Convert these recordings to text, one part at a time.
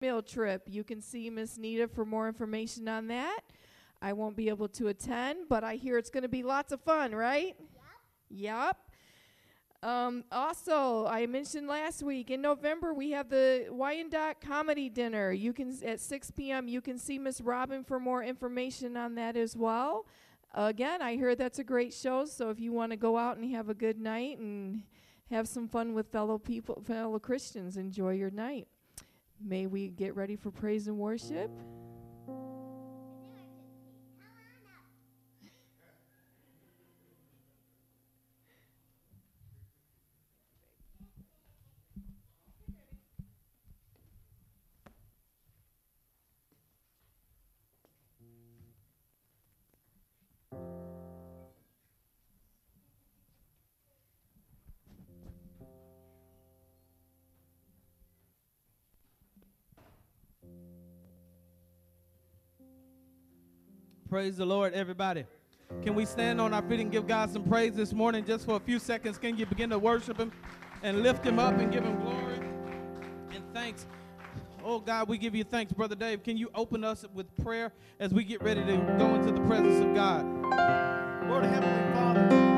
Mill trip. You can see Miss Nita for more information on that. I won't be able to attend, but I hear it's going to be lots of fun, right? Yep. Um, also, I mentioned last week in November we have the Wyandotte Comedy Dinner. You can at 6 p.m. You can see Miss Robin for more information on that as well. Again, I hear that's a great show. So if you want to go out and have a good night and have some fun with fellow people, fellow Christians, enjoy your night. May we get ready for praise and worship. Praise the Lord, everybody. Can we stand on our feet and give God some praise this morning just for a few seconds? Can you begin to worship Him and lift Him up and give Him glory and thanks? Oh God, we give you thanks, Brother Dave. Can you open us with prayer as we get ready to go into the presence of God? Lord Heavenly Father,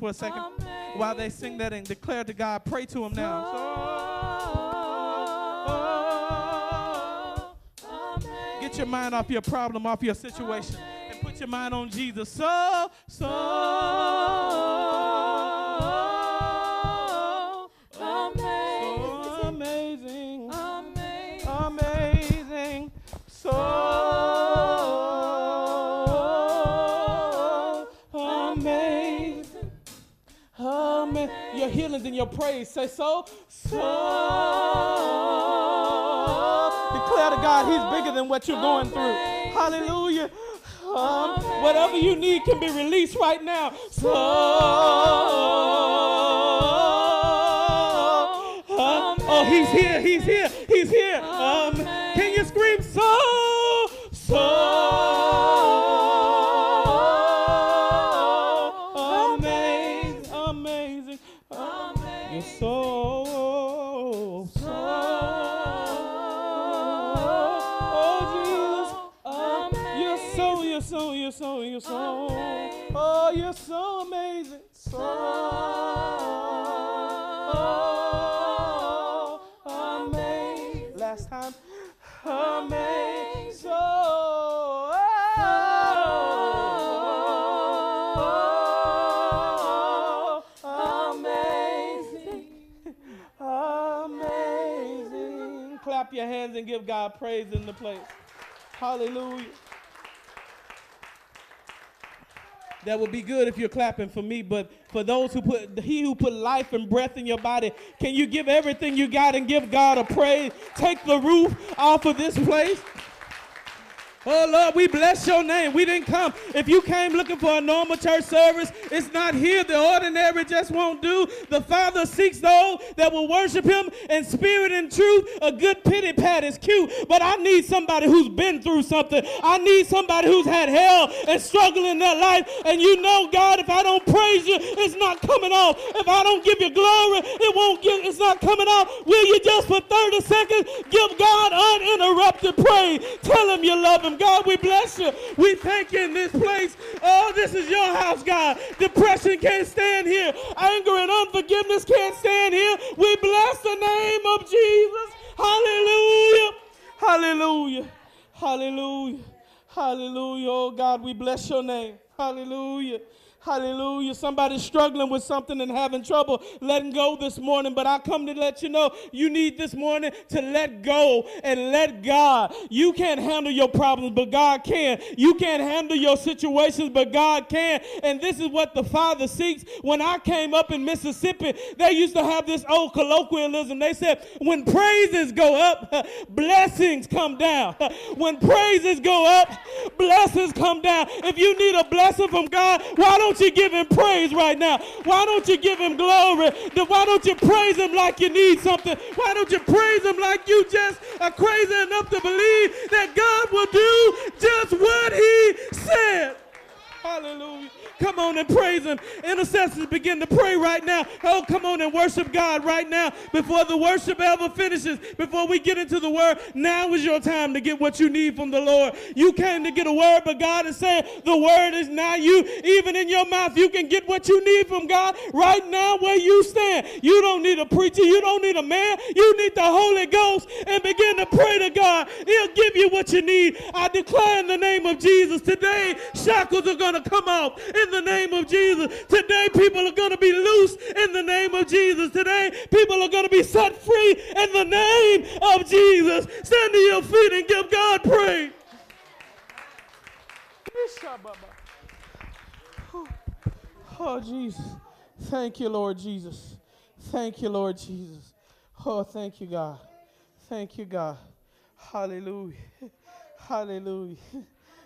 hands in the building for a second while they sing that and declare to God? Pray to Him now. So, get your mind off your problem, off your situation, and put your mind on Jesus. So, so praise. Say so. So. Declare to God He's bigger than what you're going through. Hallelujah. Um, whatever you need can be released right now. So. Uh, oh, He's here. He's here. He's here. Um, can you scream so? So. God praise in the place. Hallelujah. That would be good if you're clapping for me, but for those who put he who put life and breath in your body, can you give everything you got and give God a praise? Take the roof off of this place. Oh Lord, we bless your name. We didn't come. If you came looking for a normal church service, it's not here. The ordinary just won't do. The Father seeks those that will worship Him in spirit and truth. A good pity pat is cute, but I need somebody who's been through something. I need somebody who's had hell and struggle in their life. And you know, God, if I don't praise you, it's not coming off. If I don't give you glory, it won't get. It's not coming off. Will you just for 30 seconds give God uninterrupted praise? Tell Him you love Him. God, we bless you. We thank you in this place. Oh, this is your house, God. Depression can't stand here. Anger and unforgiveness can't stand here. We bless the name of Jesus. Hallelujah. Hallelujah. Hallelujah. Hallelujah. Oh, God, we bless your name. Hallelujah. Hallelujah. Somebody's struggling with something and having trouble letting go this morning, but I come to let you know you need this morning to let go and let God. You can't handle your problems, but God can. You can't handle your situations, but God can. And this is what the Father seeks. When I came up in Mississippi, they used to have this old colloquialism. They said, when praises go up, blessings come down. When praises go up, blessings come down. If you need a blessing from God, why don't you give him praise right now? Why don't you give him glory? Why don't you praise him like you need something? Why don't you praise him like you just are crazy enough to believe that God will do just what he said? Hallelujah. Come on and praise Him. Intercessors begin to pray right now. Oh, come on and worship God right now before the worship ever finishes, before we get into the word. Now is your time to get what you need from the Lord. You came to get a word, but God is saying the word is now you. Even in your mouth, you can get what you need from God right now where you stand. You don't need a preacher. You don't need a man. You need the Holy Ghost and begin to pray to God. He'll give you what you need. I declare in the name of Jesus today, shackles are going to come off in the name of Jesus. Today, people are going to be loose in the name of Jesus. Today, people are going to be set free in the name of Jesus. Stand to your feet and give God praise. Oh, Jesus. Thank you, Lord Jesus. Thank you, Lord Jesus. Oh, thank you, God. Thank you, God. Hallelujah. Hallelujah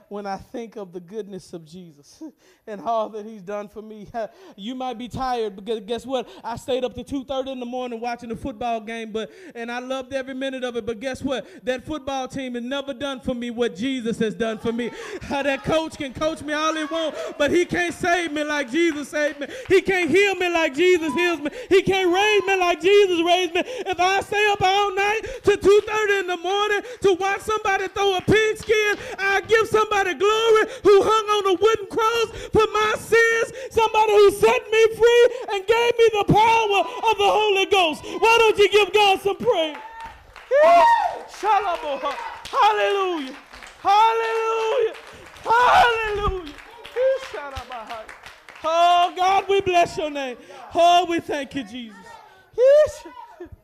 when I think of the goodness of Jesus and all that he's done for me. You might be tired because guess what? I stayed up to 2:30 in the morning watching the football game, but and I loved every minute of it. But guess what? That football team has never done for me what Jesus has done for me. How that coach can coach me all he want, but he can't save me like Jesus saved me. He can't heal me like Jesus heals me. He can't raise me like Jesus raised me. If I stay up all night to 2:30 in the morning to watch somebody throw a pigskin, I give somebody somebody glory who hung on a wooden cross for my sins, somebody who set me free and gave me the power of the Holy Ghost. Why don't you give God some praise? Hallelujah. Hallelujah. Hallelujah. Oh, God, we bless your name. Oh, we thank you, Jesus.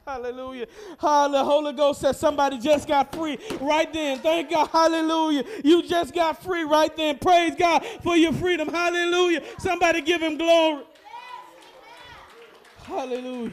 Hallelujah. Hallelujah. The Holy Ghost says somebody just got free right then. Thank God. Hallelujah. You just got free right then. Praise God for your freedom. Hallelujah. Somebody give him glory. Hallelujah.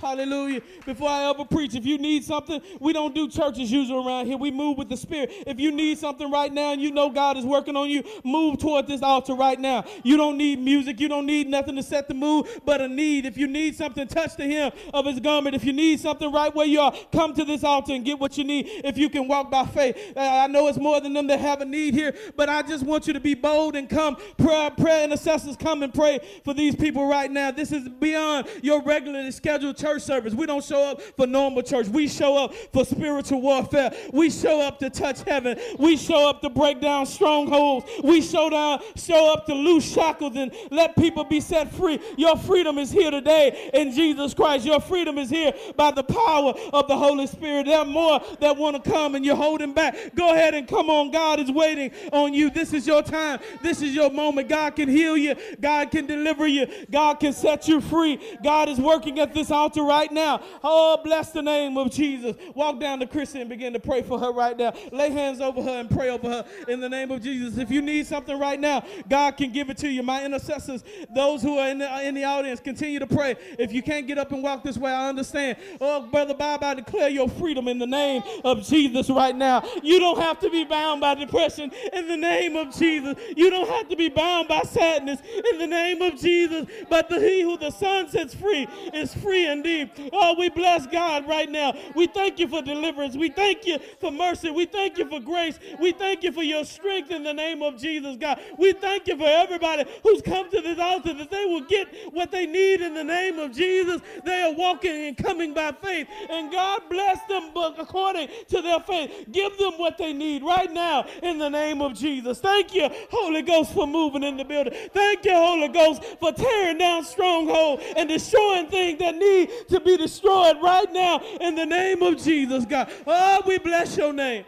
Hallelujah. Before I ever preach, if you need something, we don't do church as usual around here. We move with the Spirit. If you need something right now and you know God is working on you, move toward this altar right now. You don't need music. You don't need nothing to set the mood, but a need. If you need something, touch the hem of his garment. If you need something right where you are, come to this altar and get what you need. If you can walk by faith. I know it's more than them that have a need here, but I just want you to be bold and come. Prayer, prayer intercessors, come and pray for these people right now. This is beyond your regularly scheduled church service. We don't show up for normal church. We show up for spiritual warfare. We show up to touch heaven. We show up to break down strongholds. We show down, show up to loose shackles and let people be set free. Your freedom is here today in Jesus Christ. Your freedom is here by the power of the Holy Spirit. There are more that want to come and you're holding back. Go ahead and come on. God is waiting on you. This is your time. This is your moment. God can heal you. God can deliver you. God can set you free. God is working at this altar right now. Oh, bless the name of Jesus. Walk down to Chrissy and begin to pray for her right now. Lay hands over her and pray over her in the name of Jesus. If you need something right now, God can give it to you. My intercessors, those who are in the, in the audience, continue to pray. If you can't get up and walk this way, I understand. Oh, Brother Bob, I declare your freedom in the name of Jesus right now. You don't have to be bound by depression in the name of Jesus. You don't have to be bound by sadness in the name of Jesus. But the, he who the Son sets free is free indeed. Oh, we bless God right now. We thank you for deliverance. We thank you for mercy. We thank you for grace. We thank you for your strength in the name of Jesus, God. We thank you for everybody who's come to this altar that they will get what they need in the name of Jesus. They are walking and coming by faith. And God bless them according to their faith. Give them what they need right now in the name of Jesus. Thank you, Holy Ghost, for moving in the building. Thank you, Holy Ghost, for tearing down strongholds and destroying things that need to be destroyed right now in the name of Jesus, God. Oh, we bless your name.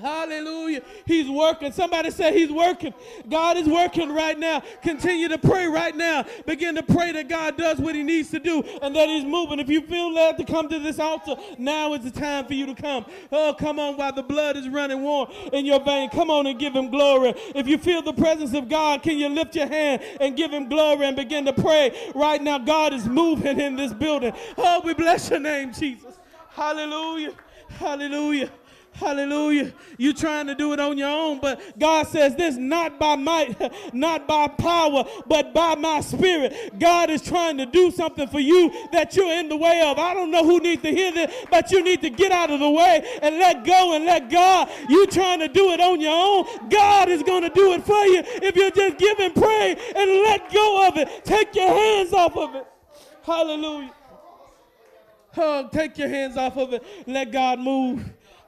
Hallelujah. He's working. Somebody say he's working. God is working right now. Continue to pray right now. Begin to pray that God does what he needs to do and that he's moving. If you feel led to come to this altar, now is the time for you to come. Oh, come on while the blood is running warm in your vein. Come on and give him glory. If you feel the presence of God, can you lift your hand and give him glory and begin to pray right now? God is moving in this building. Oh, we bless your name, Jesus. Hallelujah. Hallelujah. Hallelujah. You're trying to do it on your own, but God says this not by might, not by power, but by my spirit. God is trying to do something for you that you're in the way of. I don't know who needs to hear this, but you need to get out of the way and let go and let God. You're trying to do it on your own. God is going to do it for you if you just give and pray and let go of it. Take your hands off of it. Hallelujah. Oh, take your hands off of it. Let God move.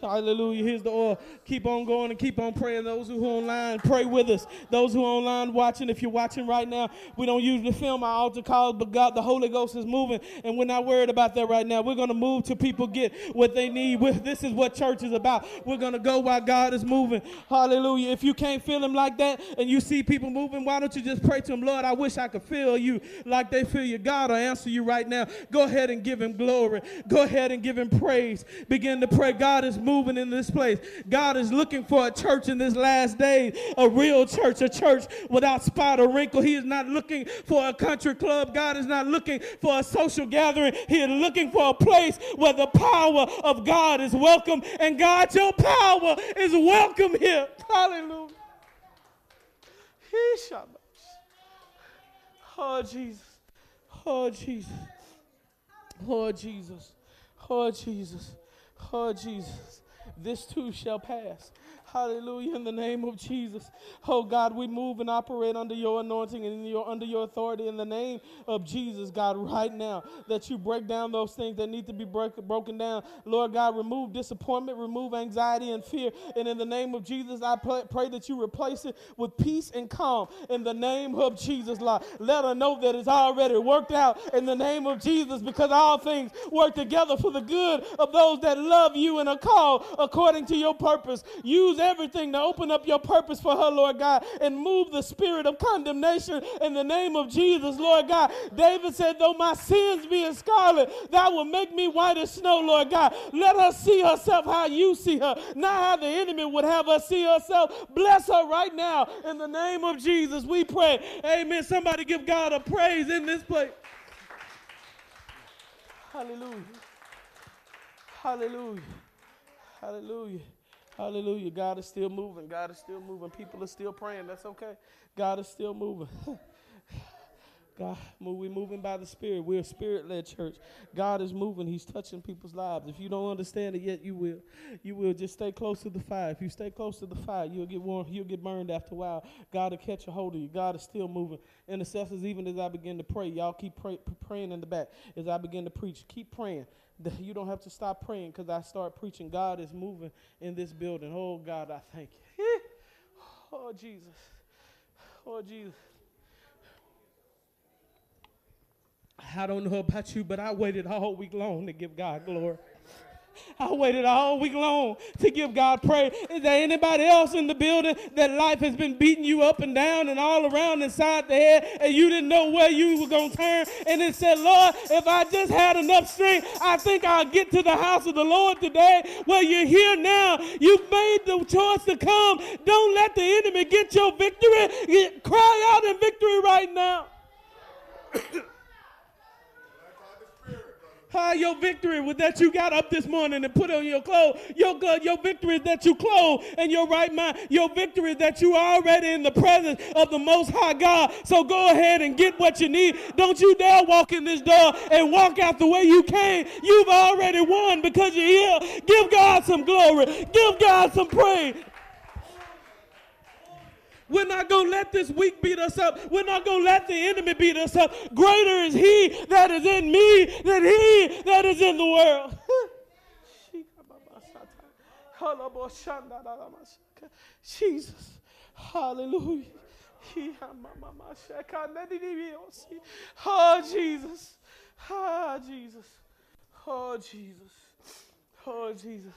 Hallelujah. Here's the oil. Keep on going and keep on praying. Those who are online, pray with us. Those who are online watching, if you're watching right now, we don't usually film our altar calls, but God, the Holy Ghost is moving, and we're not worried about that right now. We're going to move to people get what they need. We're, this is what church is about. We're going to go while God is moving. Hallelujah. If you can't feel Him like that and you see people moving, why don't you just pray to Him, Lord, I wish I could feel you like they feel you. God will answer you right now. Go ahead and give Him glory. Go ahead and give Him praise. Begin to pray. God is moving in this place. God is looking for a church in this last day, a real church, a church without spot or wrinkle. He is not looking for a country club. God is not looking for a social gathering. He is looking for a place where the power of God is welcome. And God, your power is welcome here. Hallelujah. Oh, Jesus. Oh, Jesus. Oh, Jesus. Oh, Jesus. Oh, Jesus this too shall pass. Hallelujah. In the name of Jesus. Oh God, we move and operate under your anointing and your, under your authority in the name of Jesus, God, right now. That you break down those things that need to be break, broken down. Lord God, remove disappointment, remove anxiety and fear. And in the name of Jesus, I pray, pray that you replace it with peace and calm. In the name of Jesus, Lord. Let her know that it's already worked out in the name of Jesus because all things work together for the good of those that love you and are called according to your purpose. Use everything to open up your purpose for her, Lord God, and move the spirit of condemnation in the name of Jesus, Lord God. David said, Though my sins be as scarlet, that will make me white as snow, Lord God. Let her see herself how you see her, not how the enemy would have her see herself. Bless her right now in the name of Jesus. We pray. Amen. Somebody give God a praise in this place. Hallelujah. Hallelujah. Hallelujah. Hallelujah. God is still moving. God is still moving. People are still praying. That's okay. God is still moving. God, we're moving by the Spirit. We're a Spirit led church. God is moving. He's touching people's lives. If you don't understand it yet, you will. You will. Just stay close to the fire. If you stay close to the fire, you'll get warm. You'll get burned after a while. God will catch a hold of you. God is still moving. Intercessors, even as I begin to pray, y'all keep pray, praying in the back. As I begin to preach, keep praying you don't have to stop praying because I start preaching. God is moving in this building. Oh, God, I thank you. oh, Jesus. Oh, Jesus. I don't know about you, but I waited all week long to give God glory. I waited all week long to give God praise. Is there anybody else in the building that life has been beating you up and down and all around inside the head and you didn't know where you were going to turn? And it said, Lord, if I just had enough strength, I think I'll get to the house of the Lord today. Well, you're here now. You've made the choice to come. Don't let the enemy get your victory. Cry out in victory right now. Your victory was that you got up this morning and put on your clothes. Your, your victory that you clothe and your right mind. Your victory that you are already in the presence of the Most High God. So go ahead and get what you need. Don't you dare walk in this door and walk out the way you came. You've already won because you're here. Give God some glory. Give God some praise. We're not going to let this week beat us up. We're not going to let the enemy beat us up. Greater is he that is in me than he that is in the world. Jesus. Hallelujah. Oh, ah, Jesus. Oh, Jesus. Oh, Jesus. Oh, Jesus.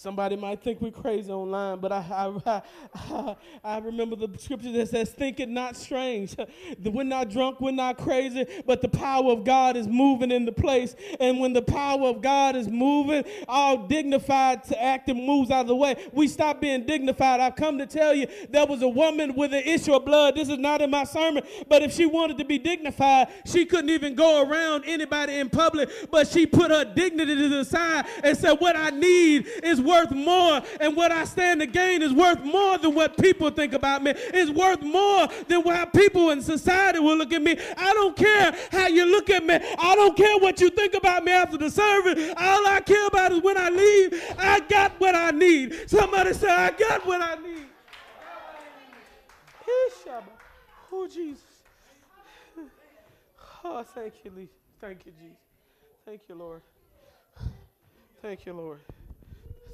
Somebody might think we're crazy online, but I, I, I, I, remember the scripture that says, Think it not strange. We're not drunk, we're not crazy, but the power of God is moving in the place. And when the power of God is moving, all dignified to acting moves out of the way. We stop being dignified. I've come to tell you there was a woman with an issue of blood. This is not in my sermon, but if she wanted to be dignified, she couldn't even go around anybody in public, but she put her dignity to the side and said, What I need is worth more, and what I stand to gain is worth more than what people think about me. It's worth more than how people in society will look at me. I don't care how you look at me. I don't care what you think about me after the service. All I care about is when I leave, I got what I need. Somebody say, I got what I need. Oh, Jesus. Oh, thank you, Lee. Thank you, Jesus. Thank you, Lord. Thank you, Lord.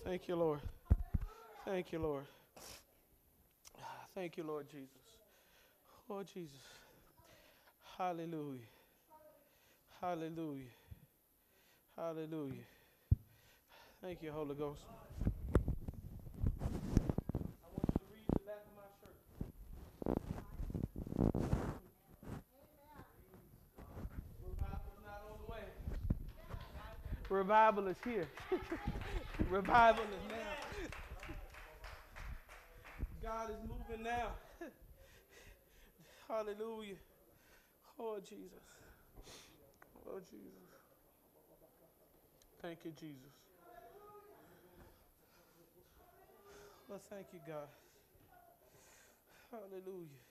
Thank you, Lord. Thank you, Lord. Ah, thank you, Lord Jesus. Oh, Jesus. Hallelujah. Hallelujah. Hallelujah. Thank you, Holy Ghost. Revival is here. Revival is now. God is moving now. Hallelujah. Oh, Jesus. Oh, Jesus. Thank you, Jesus. Well, thank you, God. Hallelujah.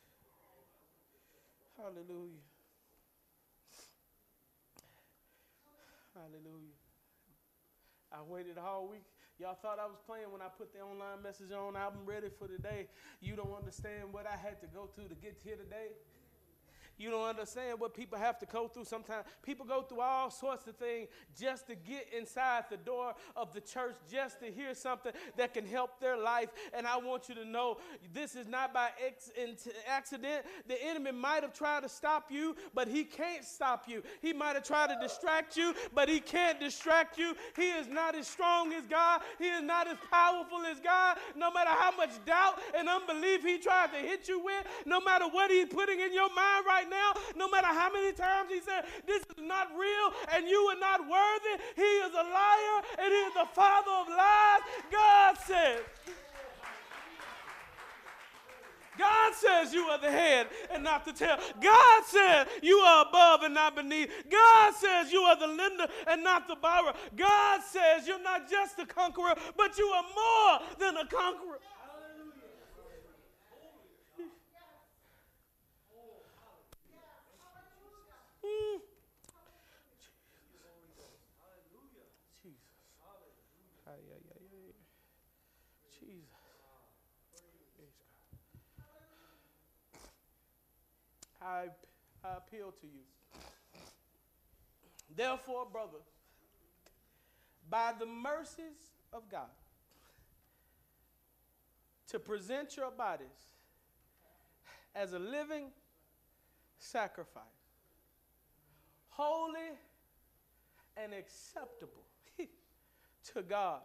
Hallelujah. Hallelujah. I waited all week. Y'all thought I was playing when I put the online message on. I'm ready for today. You don't understand what I had to go through to get here today. You don't understand what people have to go through sometimes. People go through all sorts of things just to get inside the door of the church, just to hear something that can help their life. And I want you to know this is not by accident. The enemy might have tried to stop you, but he can't stop you. He might have tried to distract you, but he can't distract you. He is not as strong as God, he is not as powerful as God. No matter how much doubt and unbelief he tried to hit you with, no matter what he's putting in your mind right right now, no matter how many times he said, This is not real and you are not worthy, he is a liar and he is the father of lies. God says, God says you are the head and not the tail. God says you are above and not beneath. God says you are the lender and not the borrower. God says you're not just a conqueror, but you are more than a conqueror. I, I appeal to you. Therefore, brothers, by the mercies of God, to present your bodies as a living sacrifice, holy and acceptable to God,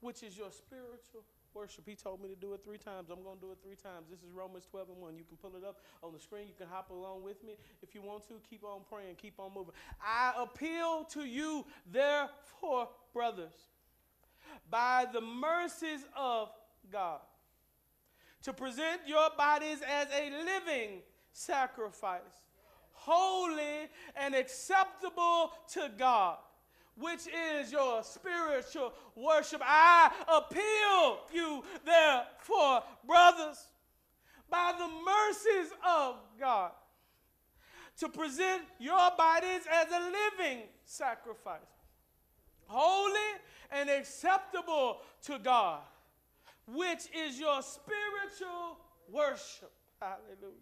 which is your spiritual worship. He told me to do it three times. I'm going to do it three times. This is Romans 12 and 1. You can pull it up on the screen. You can hop along with me if you want to. Keep on praying. Keep on moving. I appeal to you, therefore, brothers, by the mercies of God, to present your bodies as a living sacrifice, holy and acceptable to God which is your spiritual worship. I appeal you, therefore, brothers, by the mercies of God, to present your bodies as a living sacrifice, holy and acceptable to God, which is your spiritual worship. Hallelujah.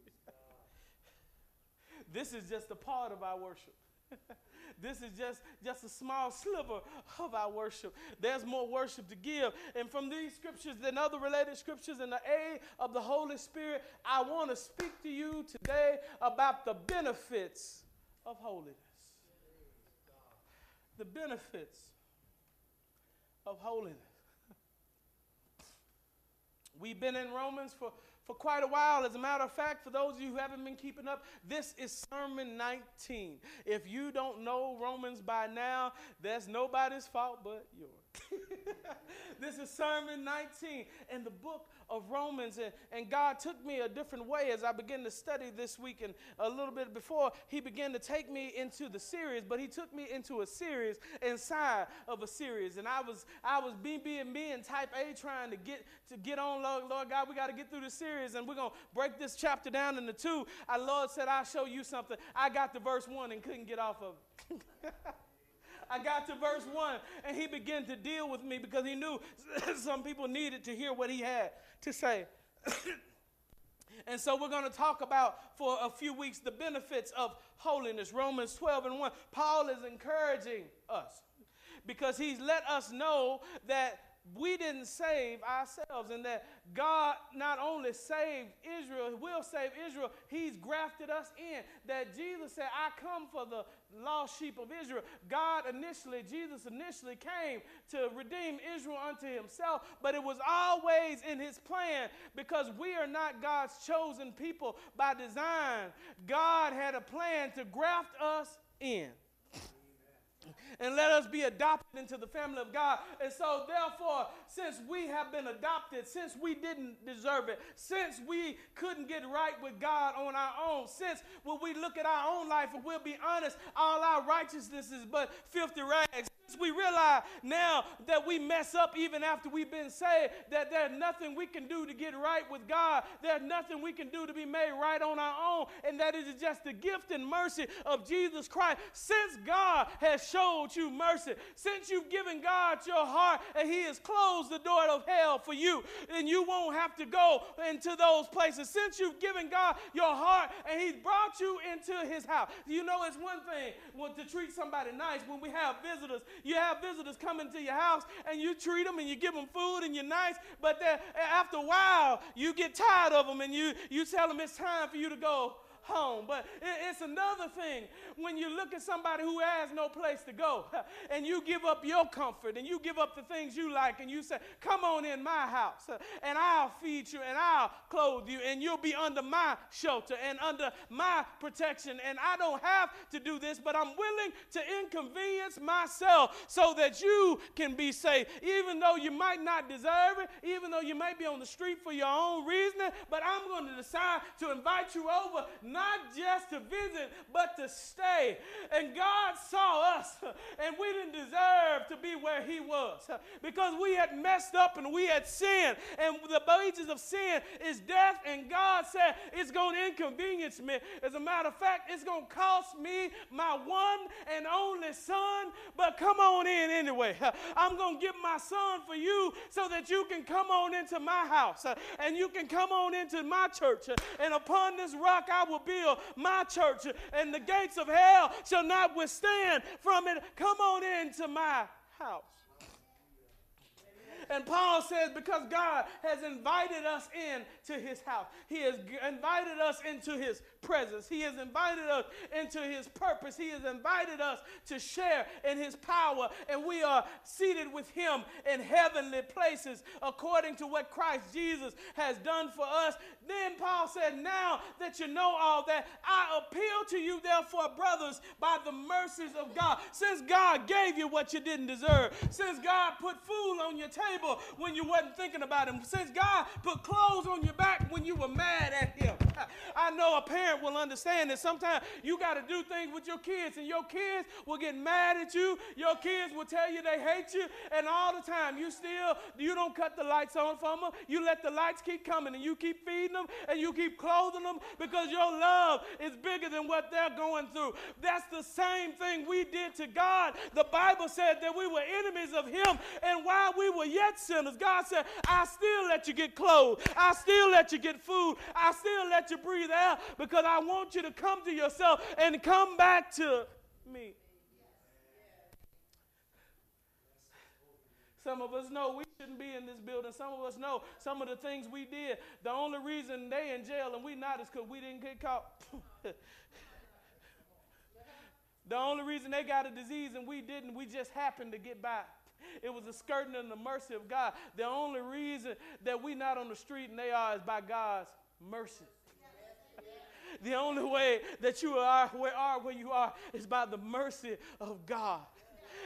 This is just a part of our worship. This is just, just a small sliver of our worship. There's more worship to give. And from these scriptures and other related scriptures and the aid of the Holy Spirit, I want to speak to you today about the benefits of holiness. The benefits of holiness. We've been in Romans for, for quite a while. As a matter of fact, for those of you who haven't been keeping up, this is Sermon 19. If you don't know Romans by now, that's nobody's fault but yours. this is Sermon 19 in the book of Romans. And, and God took me a different way as I began to study this week. And a little bit before, He began to take me into the series, but He took me into a series inside of a series. And I was I was being me in type A trying to get to get on, Lord, Lord God, we got to get through the series and we're gonna break this chapter down into two. Our Lord said, I'll show you something. I got to verse one and couldn't get off of it. I got to verse 1 and he began to deal with me because he knew some people needed to hear what he had to say. and so we're going to talk about for a few weeks the benefits of holiness. Romans 12 and 1. Paul is encouraging us because he's let us know that we didn't save ourselves and that God not only saved Israel, will save Israel, he's grafted us in. That Jesus said, I come for the lost sheep of Israel. God initially, Jesus initially came to redeem Israel unto himself, but it was always in his plan because we are not God's chosen people by design. God had a plan to graft us in and let us be adopted into the family of God. And so, therefore, since we have been adopted, since we didn't deserve it, since we couldn't get right with God on our own, since when we look at our own life and we'll be honest, all our righteousness is but filthy rags. We realize now that we mess up even after we've been saved, that there's nothing we can do to get right with God, there's nothing we can do to be made right on our own, and that it is just the gift and mercy of Jesus Christ. Since God has showed you mercy, since you've given God your heart and He has closed the door of hell for you, and you won't have to go into those places. Since you've given God your heart and He's brought you into His house, you know it's one thing to treat somebody nice when we have visitors you have visitors coming to your house and you treat them and you give them food and you're nice, but then after a while, you get tired of them and you, you tell them it's time for you to go home. But it's another thing when you look at somebody who has no place to go and you give up your comfort and you give up the things you like and you say, Come on in my house uh, and I'll feed you and I'll clothe you and you'll be under my shelter and under my protection. And I don't have to do this, but I'm willing to inconvenience myself so that you can be safe, even though you might not deserve it, even though you may be on the street for your own reasoning. But I'm going to decide to invite you over not just to visit, but to stay. And God saw us, and we didn't deserve to be where He was because we had messed up and we had sinned. And the wages of sin is death. And God said, It's going to inconvenience me. As a matter of fact, it's going to cost me my one and only son. But come on in anyway. I'm going to give my son for you so that you can come on into my house and you can come on into my church. And upon this rock, I will build my church, and the gates of hell shall not withstand from it. Come on into my house. And Paul says, because God has invited us in to his house, he has invited us into his presence, he has invited us into his purpose, he has invited us to share in his power, and we are seated with him in heavenly places according to what Christ Jesus has done for us. Then Paul said, Now that you know all that, I appeal to you, therefore, brothers, by the mercies of God. Since God gave you what you didn't deserve, since God put food on your table when you wasn't thinking about him, since God put clothes on your back when you were mad at him. I know a parent will understand that sometimes you got to do things with your kids, and your kids will get mad at you. Your kids will tell you they hate you, and all the time you still you don't cut the lights on for them. You let the lights keep coming, and you keep feeding them, and you keep clothing them because your love is bigger than what they're going through. That's the same thing we did to God. The Bible said that we were enemies of Him, and while we were yet sinners, God said, "I still let you get clothed. I still let you get food. I still let you breathe air because I want you to come to yourself and come back to me." Some of us know we shouldn't be in this building. Some of us know some of the things we did. The only reason they in jail and we not is because we didn't get caught. the only reason they got a disease and we didn't, we just happened to get by. It was the skirting and the mercy of God. The only reason that we not on the street and they are is by God's mercy. The only way that you are where, are where you are is by the mercy of God.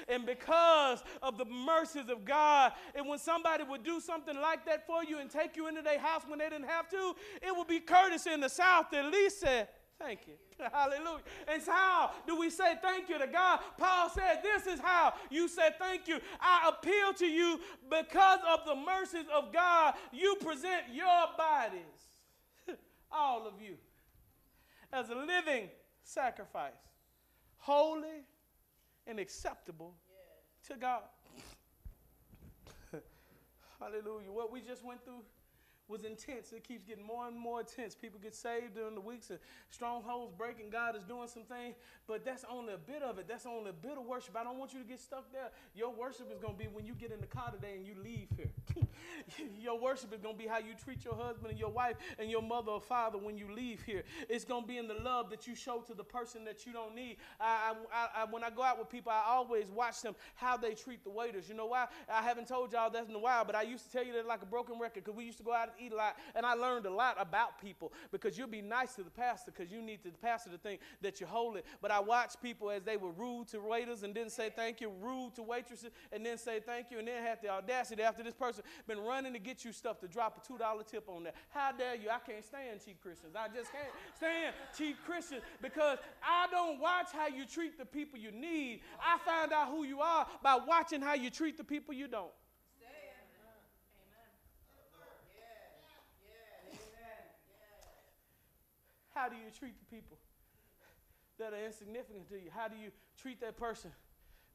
And because of the mercies of God, and when somebody would do something like that for you and take you into their house when they didn't have to, it would be courtesy in the South to at least say, Thank you. Hallelujah. And so how do we say thank you to God? Paul said, This is how you say thank you. I appeal to you because of the mercies of God. You present your bodies, all of you, as a living sacrifice, holy and acceptable to God. Hallelujah. What we just went through was intense. It keeps getting more and more intense. People get saved during the weeks and strongholds breaking. God is doing some things, but that's only a bit of it. That's only a bit of worship. I don't want you to get stuck there. Your worship is going to be when you get in the car today and you leave here. your worship is going to be how you treat your husband and your wife and your mother or father when you leave here. It's going to be in the love that you show to the person that you don't need. I, I, I, when I go out with people, I always watch them how they treat the waiters. You know why? I haven't told y'all that in a while, but I used to tell you that like a broken record because we used to go out eat a lot, and I learned a lot about people because you'll be nice to the pastor because you need the pastor to think that you're holy. But I watched people as they were rude to waiters and didn't say thank you, rude to waitresses and then say thank you, and then had the audacity after this person been running to get you stuff to drop a two dollar tip on that. How dare you? I can't stand cheap Christians. I just can't stand cheap Christians because I don't watch how you treat the people you need. I find out who you are by watching how you treat the people you don't. How do you treat the people that are insignificant to you? How do you treat that person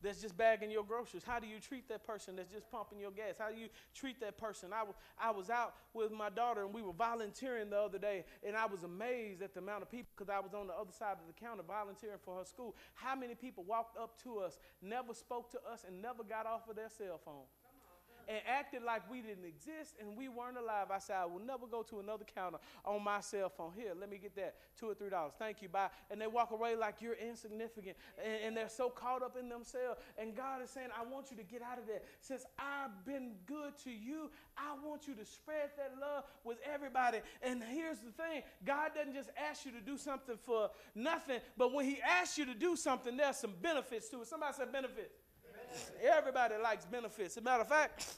that's just bagging your groceries? How do you treat that person that's just pumping your gas? How do you treat that person? I, w- I was out with my daughter and we were volunteering the other day, and I was amazed at the amount of people because I was on the other side of the counter volunteering for her school. How many people walked up to us, never spoke to us, and never got off of their cell phone? And acted like we didn't exist and we weren't alive. I said, I will never go to another counter on my cell phone. Here, let me get that. Two or three dollars. Thank you. Bye. And they walk away like you're insignificant. And, and, they're so caught up in themselves. And God is saying, I want you to get out of there. Since I've been good to you, I want you to spread that love with everybody. And here's the thing God doesn't just ask you to do something for nothing, but when He asks you to do something, there's some benefits to it. Somebody said benefits. Everybody likes benefits. As a matter of fact,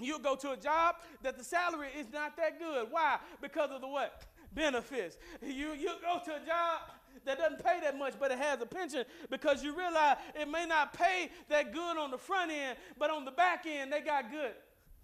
you'll go to a job that the salary is not that good. Why? Because of the what? Benefits. You you go to a job that doesn't pay that much, but it has a pension because you realize it may not pay that good on the front end, but on the back end they got good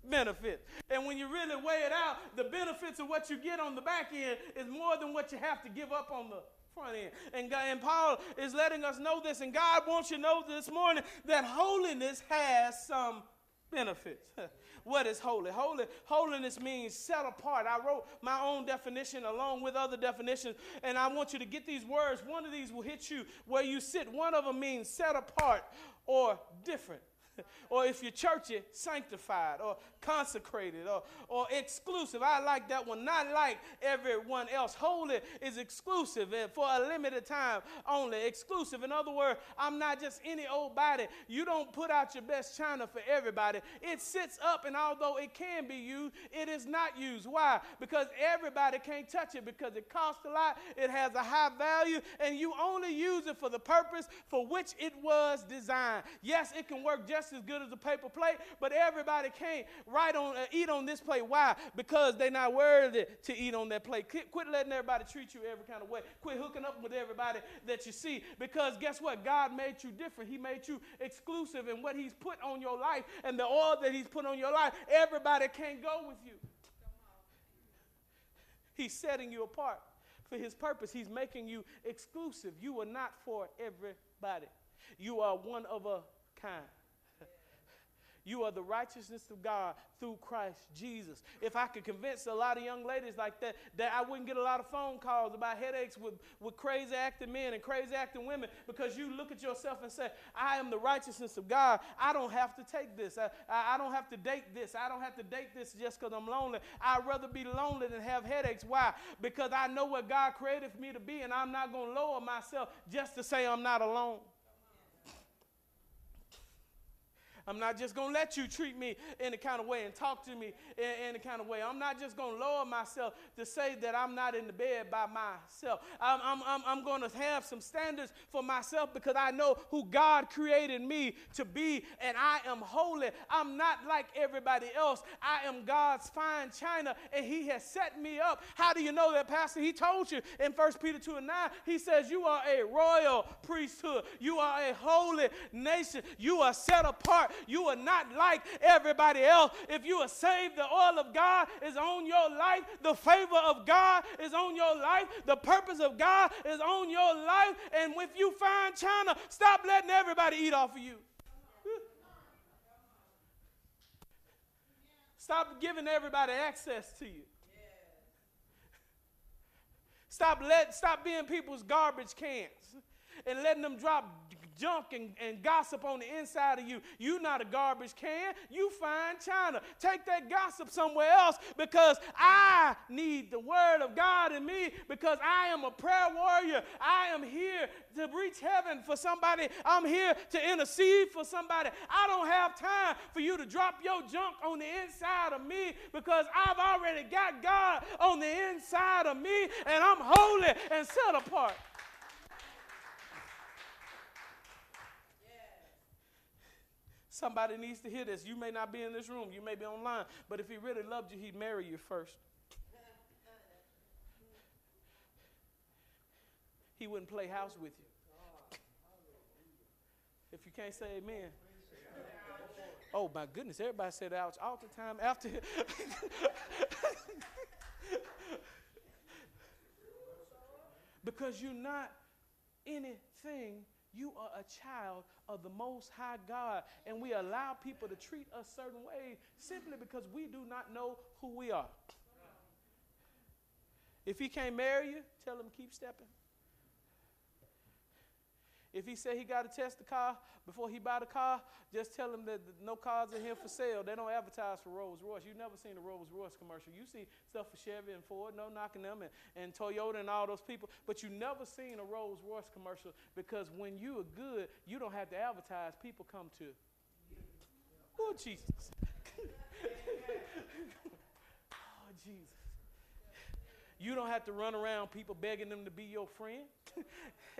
benefits. And when you really weigh it out, the benefits of what you get on the back end is more than what you have to give up on the front end. And, God, and Paul is letting us know this, and God wants you to know this morning that holiness has some benefits. what is holy? Holy holiness means set apart. I wrote my own definition along with other definitions, and I want you to get these words. One of these will hit you where you sit. One of them means set apart or different. or if you're churchy, sanctified or consecrated or, or exclusive. I like that one, not like everyone else. Holy is exclusive and for a limited time only. Exclusive. In other words, I'm not just any old body. You don't put out your best china for everybody. It sits up, and although it can be used, it is not used. Why? Because everybody can't touch it because it costs a lot, it has a high value, and you only use it for the purpose for which it was designed. Yes, it can work just as good as a paper plate, but everybody can't right on, uh, eat on this plate. Why? Because they're not worthy to eat on that plate. Quit, quit letting everybody treat you every kind of way. Quit hooking up with everybody that you see. Because guess what? God made you different. He made you exclusive in what He's put on your life and the oil that He's put on your life. Everybody can't go with you. He's setting you apart for His purpose. He's making you exclusive. You are not for everybody. You are one of a kind. You are the righteousness of God through Christ Jesus. If I could convince a lot of young ladies like that, that I wouldn't get a lot of phone calls about headaches with, with crazy acting men and crazy acting women because you look at yourself and say, I am the righteousness of God. I don't have to take this. I, I, I don't have to date this. I don't have to date this just because I'm lonely. I'd rather be lonely than have headaches. Why? Because I know what God created for me to be, and I'm not going to lower myself just to say I'm not alone. I'm not just going to let you treat me in a kind of way and talk to me in, in a kind of way. I'm not just going to lower myself to say that I'm not in the bed by myself. I'm, I'm, I'm, I'm going to have some standards for myself because I know who God created me to be, and I am holy. I'm not like everybody else. I am God's fine china, and He has set me up. How do you know that, Pastor? He told you in 1 Peter 2 and 9, He says, You are a royal priesthood, you are a holy nation, you are set apart, you are not like everybody else. If you are saved, the oil of God is on your life, the favor of God is on your life, the purpose of God is on your life. And if you find China, stop letting everybody eat off of you. Stop giving everybody access to you. Stop let stop being people's garbage cans and letting them drop junk and, and gossip on the inside of you. You're not a garbage can. You find China. Take that gossip somewhere else because I need the word of God in me because I am a prayer warrior. I am here to reach heaven for somebody. I'm here to intercede for somebody. I don't have time for you to drop your junk on the inside of me because I've already got God on the inside of me and I'm holy and set apart. Somebody needs to hear this. You may not be in this room, you may be online, but if he really loved you, he'd marry you first. He wouldn't play house with you. If you can't say amen. Oh my goodness, everybody said ouch all the time after. because you're not anything you are a child of the Most High God, and we allow people to treat us certain ways simply because we do not know who we are. If he can't marry you, tell him keep stepping. If he said he got to test the car before he buy the car, just tell him that no cars are here for sale. They don't advertise for Rolls Royce. You've never seen a Rolls Royce commercial. You see stuff for Chevy and Ford, no knocking them, and, and Toyota and all those people. But you never seen a Rolls Royce commercial because when you are good, you don't have to advertise. People come to. Oh, Jesus. oh, Jesus. You don't have to run around people begging them to be your friend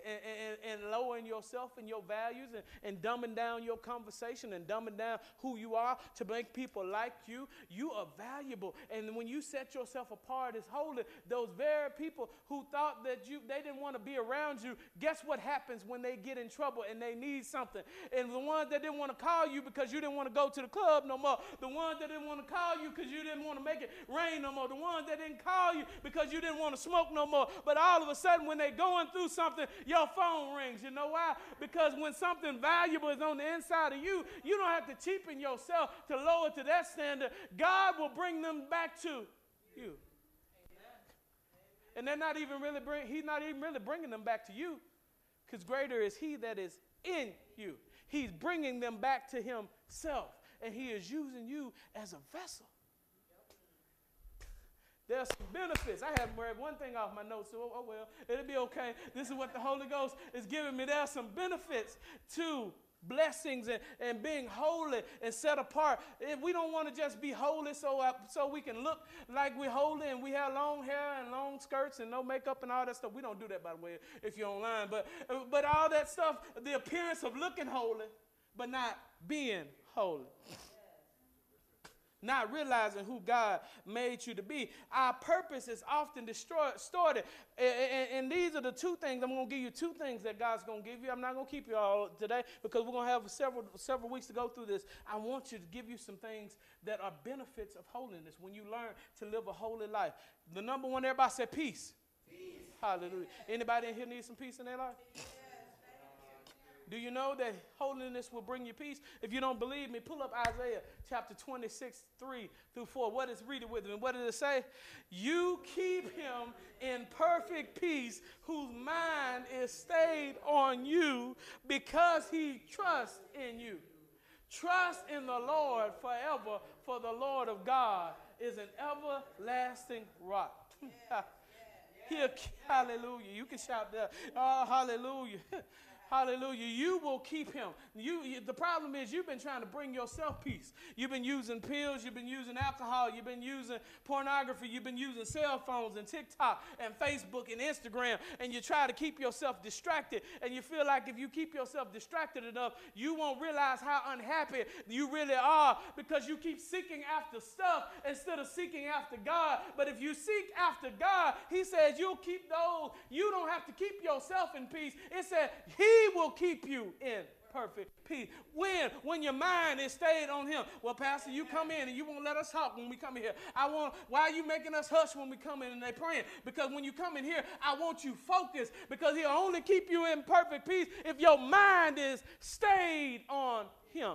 and, and, and, lowering yourself and your values and, and dumbing down your conversation and dumbing down who you are to make people like you. You are valuable. And when you set yourself apart as holy, those very people who thought that you they didn't want to be around you, guess what happens when they get in trouble and they need something? And the ones that didn't want to call you because you didn't want to go to the club no more, the ones that didn't want to call you because you didn't want to make it rain no more, the ones that didn't call you because you didn't want to smoke no more, but all of a sudden when they're going through something, your phone rings. You know why? Because when something valuable is on the inside of you, you don't have to cheapen yourself to lower to that standard. God will bring them back to you. And they're not even really bring, he's not even really bringing them back to you because greater is he that is in you. He's bringing them back to himself and he is using you as a vessel. There's some benefits. I haven't read one thing off my notes, so oh, oh well, it'll be okay. This is what the Holy Ghost is giving me. There's some benefits to blessings and, and being holy and set apart. If we don't want to just be holy so, uh, so we can look like we're holy and we have long hair and long skirts and no makeup and all that stuff. We don't do that, by the way, if you're online. But, uh, but all that stuff, the appearance of looking holy, but not being holy not realizing who God made you to be. Our purpose is often distorted. And, and, these are the two things. I'm going to give you two things that God's going to give you. I'm not going to keep you all today because we're going to have several, several weeks to go through this. I want you to give you some things that are benefits of holiness when you learn to live a holy life. The number one, everybody said peace. peace. Hallelujah. Anybody in here need some peace in their life? Do you know that holiness will bring you peace? If you don't believe me, pull up Isaiah chapter 26, 3 through 4. What is read it with me? What does it say? You keep him in perfect peace, whose mind is stayed on you because he trusts in you. Trust in the Lord forever, for the Lord of God is an everlasting rock. Here, hallelujah. You can shout there. Oh, ah, hallelujah. Hallelujah. You will keep him. You, you, the problem is you've been trying to bring yourself peace. You've been using pills, you've been using alcohol, you've been using pornography, you've been using cell phones and TikTok and Facebook and Instagram, and you try to keep yourself distracted. And you feel like if you keep yourself distracted enough, you won't realize how unhappy you really are because you keep seeking after stuff instead of seeking after God. But if you seek after God, He says you'll keep those. You don't have to keep yourself in peace. It said He will keep you in perfect peace. When? When your mind is stayed on him. Well, Pastor, you come in and you won't let us talk when we come in here. I want why are you making us hush when we come in and they praying? Because when you come in here, I want you focused because he'll only keep you in perfect peace if your mind is stayed on him.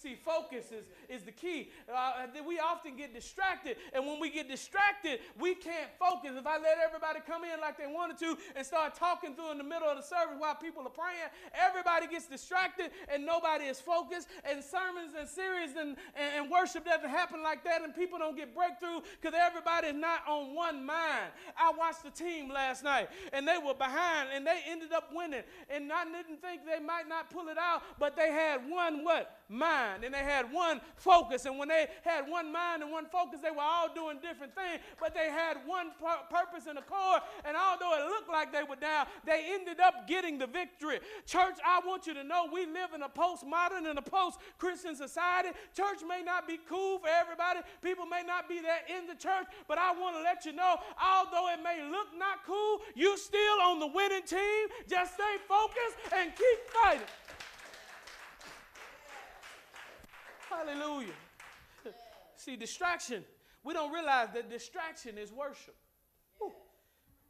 See, focus is, is the key. Uh, we often get distracted, and when we get distracted, we can't focus. If I let everybody come in like they wanted to and start talking through in the middle of the service while people are praying, everybody gets distracted and nobody is focused. And sermons and series and, and, and worship doesn't happen like that, and people don't get breakthrough because everybody is not on one mind. I watched the team last night, and they were behind, and they ended up winning. And I didn't think they might not pull it out, but they had one what? Mind. And they had one focus. And when they had one mind and one focus, they were all doing different things, but they had one pur- purpose and accord. And although it looked like they were down, they ended up getting the victory. Church, I want you to know we live in a postmodern and a post Christian society. Church may not be cool for everybody, people may not be there in the church, but I want to let you know, although it may look not cool, you still on the winning team. Just stay focused and keep fighting. Hallelujah. See, distraction. We don't realize that distraction is worship.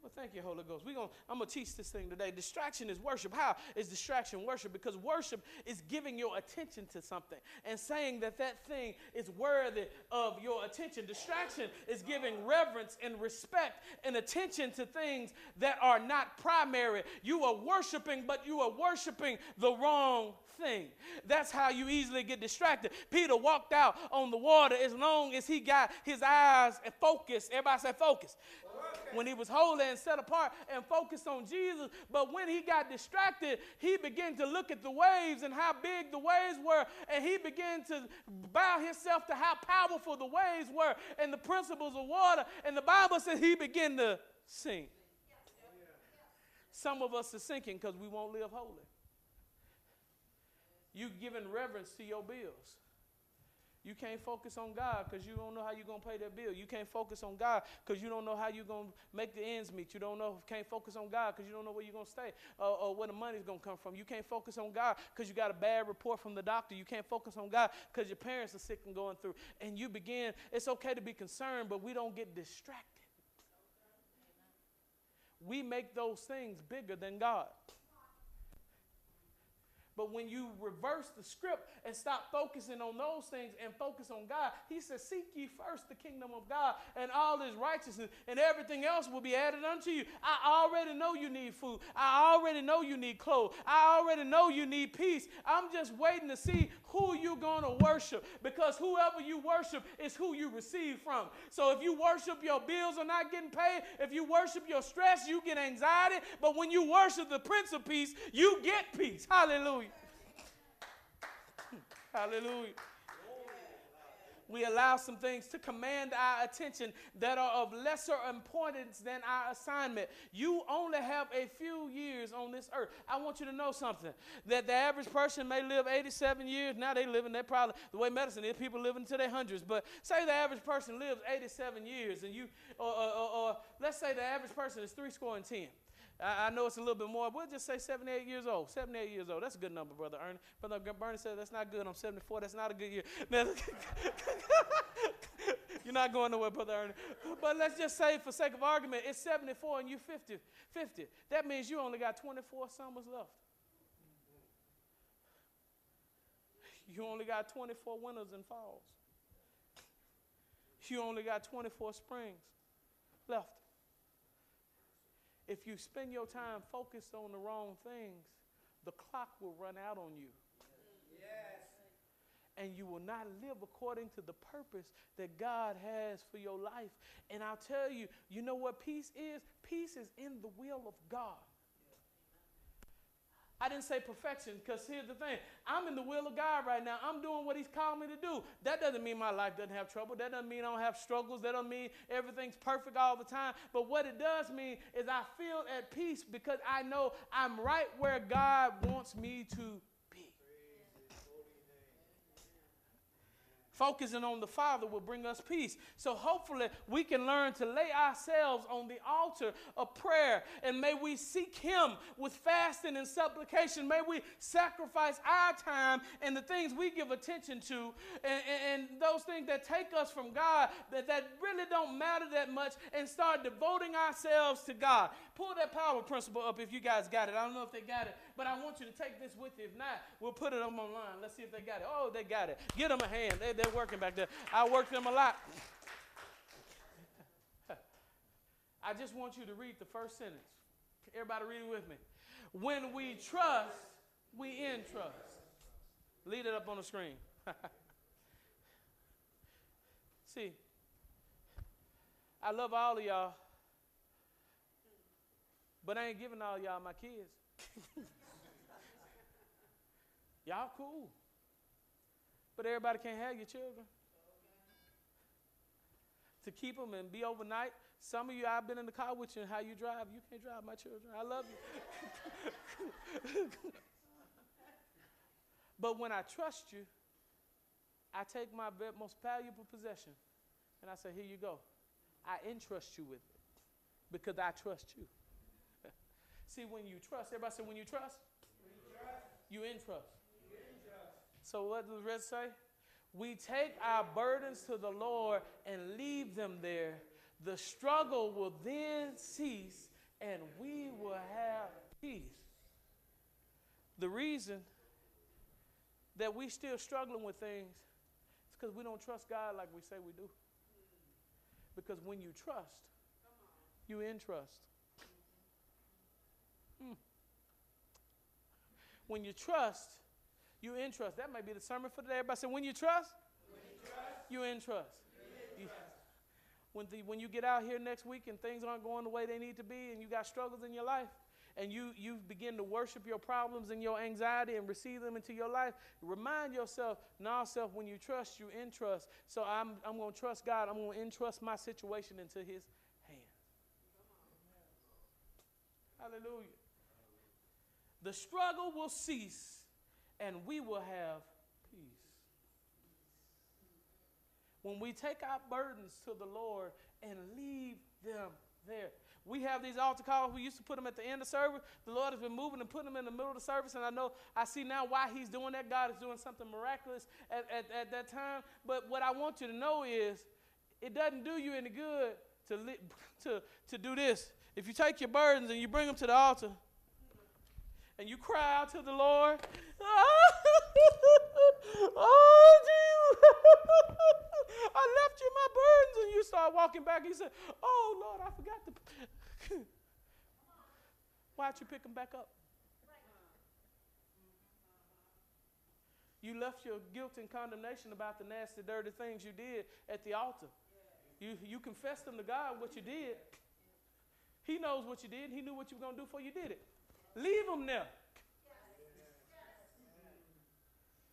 Well, thank you, Holy Ghost. We gonna, I'm going to teach this thing today. Distraction is worship. How is distraction worship? Because worship is giving your attention to something and saying that that thing is worthy of your attention. Distraction is giving reverence and respect and attention to things that are not primary. You are worshiping, but you are worshiping the wrong thing. That's how you easily get distracted. Peter walked out on the water as long as he got his eyes focused. Everybody say focus when he was holy and set apart and focused on Jesus. But when he got distracted, he began to look at the waves and how big the waves were, and he began to bow himself to how powerful the waves were and the principles of water. And the Bible says he began to sink. Some of us are sinking because we won't live holy. You giving reverence to your bills. You can't focus on God because you don't know how you're going to pay that bill. You can't focus on God because you don't know how you're going to make the ends meet. You don't know, can't focus on God because you don't know where you're going to stay or, or where the money's going to come from. You can't focus on God because you got a bad report from the doctor. You can't focus on God because your parents are sick and going through. And you begin, it's okay to be concerned, but we don't get distracted. We make those things bigger than God. But when you reverse the script and stop focusing on those things and focus on God, He says, Seek ye first the kingdom of God and all His righteousness, and everything else will be added unto you. I already know you need food. I already know you need clothes. I already know you need peace. I'm just waiting to see who you're going to worship because whoever you worship is who you receive from. So if you worship your bills are not getting paid, if you worship your stress, you get anxiety. But when you worship the Prince of Peace, you get peace. Hallelujah. Hallelujah. We allow some things to command our attention that are of lesser importance than our assignment. You only have a few years on this earth. I want you to know something that the average person may live 87 years. Now they live in their probably the way medicine is, people live into their hundreds. But say the average person lives 87 years, and you, or, or, or, or let's say the average person is three score and ten. I, know it's a little bit more. We'll just say 78 years old. 78 years old. That's a good number, Brother Ernie. Brother Bernie said that's not good. I'm 74. That's not a good year. You're not going nowhere, Brother Ernie. But let's just say, for sake of argument, it's 74 and you're 50. 50. That means you only got 24 summers left. You only got 24 winters and falls. You only got 24 springs left. If you spend your time focused on the wrong things, the clock will run out on you. Yes. And you will not live according to the purpose that God has for your life. And I'll tell you, you know what peace is? Peace is in the will of God. I didn't say perfection because here's the thing I'm in the will of God right now. I'm doing what He's called me to do. That doesn't mean my life doesn't have trouble. That doesn't mean I don't have struggles. That doesn't mean everything's perfect all the time. But what it does mean is I feel at peace because I know I'm right where God wants me to Focusing on the Father will bring us peace. So hopefully we can learn to lay ourselves on the altar of prayer and may we seek Him with fasting and supplication. May we sacrifice our time and the things we give attention to and, and, and those things that take us from God that, that really don't matter that much and start devoting ourselves to God. Pull that power principle up if you guys got it. I don't know if they got it, but I want you to take this with you. If not, we'll put it up online. Let's see if they got it. Oh, they got it. Get them a hand. They, they're working back there. I work them a lot. I just want you to read the first sentence. Everybody read it with me. When we trust, we trust. Lead it up on the screen. See, I love all of y'all. But I ain't giving all y'all my kids. y'all cool. But everybody can't have your children. To keep them and be overnight. Some of you, I've been in the car with you and how you drive. You can't drive my children. I love you. but when I trust you, I take my most valuable possession and I say, Here you go. I entrust you with it because I trust you. See, when you trust, everybody say, when you trust, you, trust you in trust. You in trust. So what does the rest say? We take our burdens to the Lord and leave them there. The struggle will then cease and we will have peace. The reason that we still struggling with things is because we don't trust God like we say we do. Because when you trust, you in trust. Hmm. When you trust, you in trust. That might be the sermon for today. Everybody say, when you trust, when you, trust you in trust. You when, the, when you get out here next week and things aren't going the way they need to be and you got struggles in your life, and you, you begin to worship your problems and your anxiety and receive them into your life, remind yourself, now self, when you trust, you in trust. So I'm, I'm going to trust God. I'm going to entrust my situation into his hands. Hallelujah. The struggle will cease and we will have peace. When we take our burdens to the Lord and leave them there. We have these altar calls. We used to put them at the end of service. The Lord has been moving and putting them in the middle of the service. And I know, I see now why He's doing that. God is doing something miraculous at, at, at that time. But what I want you to know is it doesn't do you any good to, to, to do this. If you take your burdens and you bring them to the altar, and you cry out to the Lord, oh, Jesus, I left you my burdens. And you start walking back. He said, Oh, Lord, I forgot to. Why'd you pick them back up? You left your guilt and condemnation about the nasty, dirty things you did at the altar. You, you confessed them to God what you did. He knows what you did. He knew what you were going to do before you did it. Leave them there.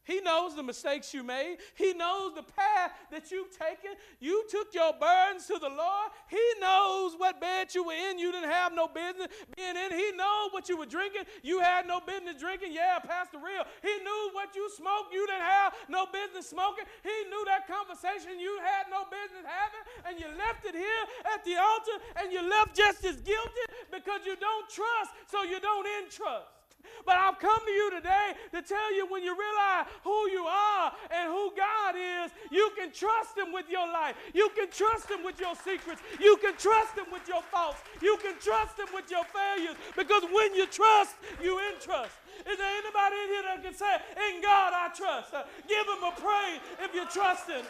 He knows the mistakes you made. He knows the path that you've taken. You took your burdens to the Lord. He knows what bed you were in. You didn't have no business being in. He knows what you were drinking. You had no business drinking. Yeah, Pastor Real. He knew what you smoked. You didn't have no business smoking. He knew that conversation you had no business having. And you left it here at the altar and you left just as guilty because you don't trust, so you don't entrust. But I've come to you today to tell you when you realize who you are and who God is, you can trust Him with your life. You can trust Him with your secrets. You can trust Him with your faults. You can trust Him with your failures because when you trust, you entrust. Is there anybody in here that can say, In God I trust? Uh, give Him a praise if you trust Him.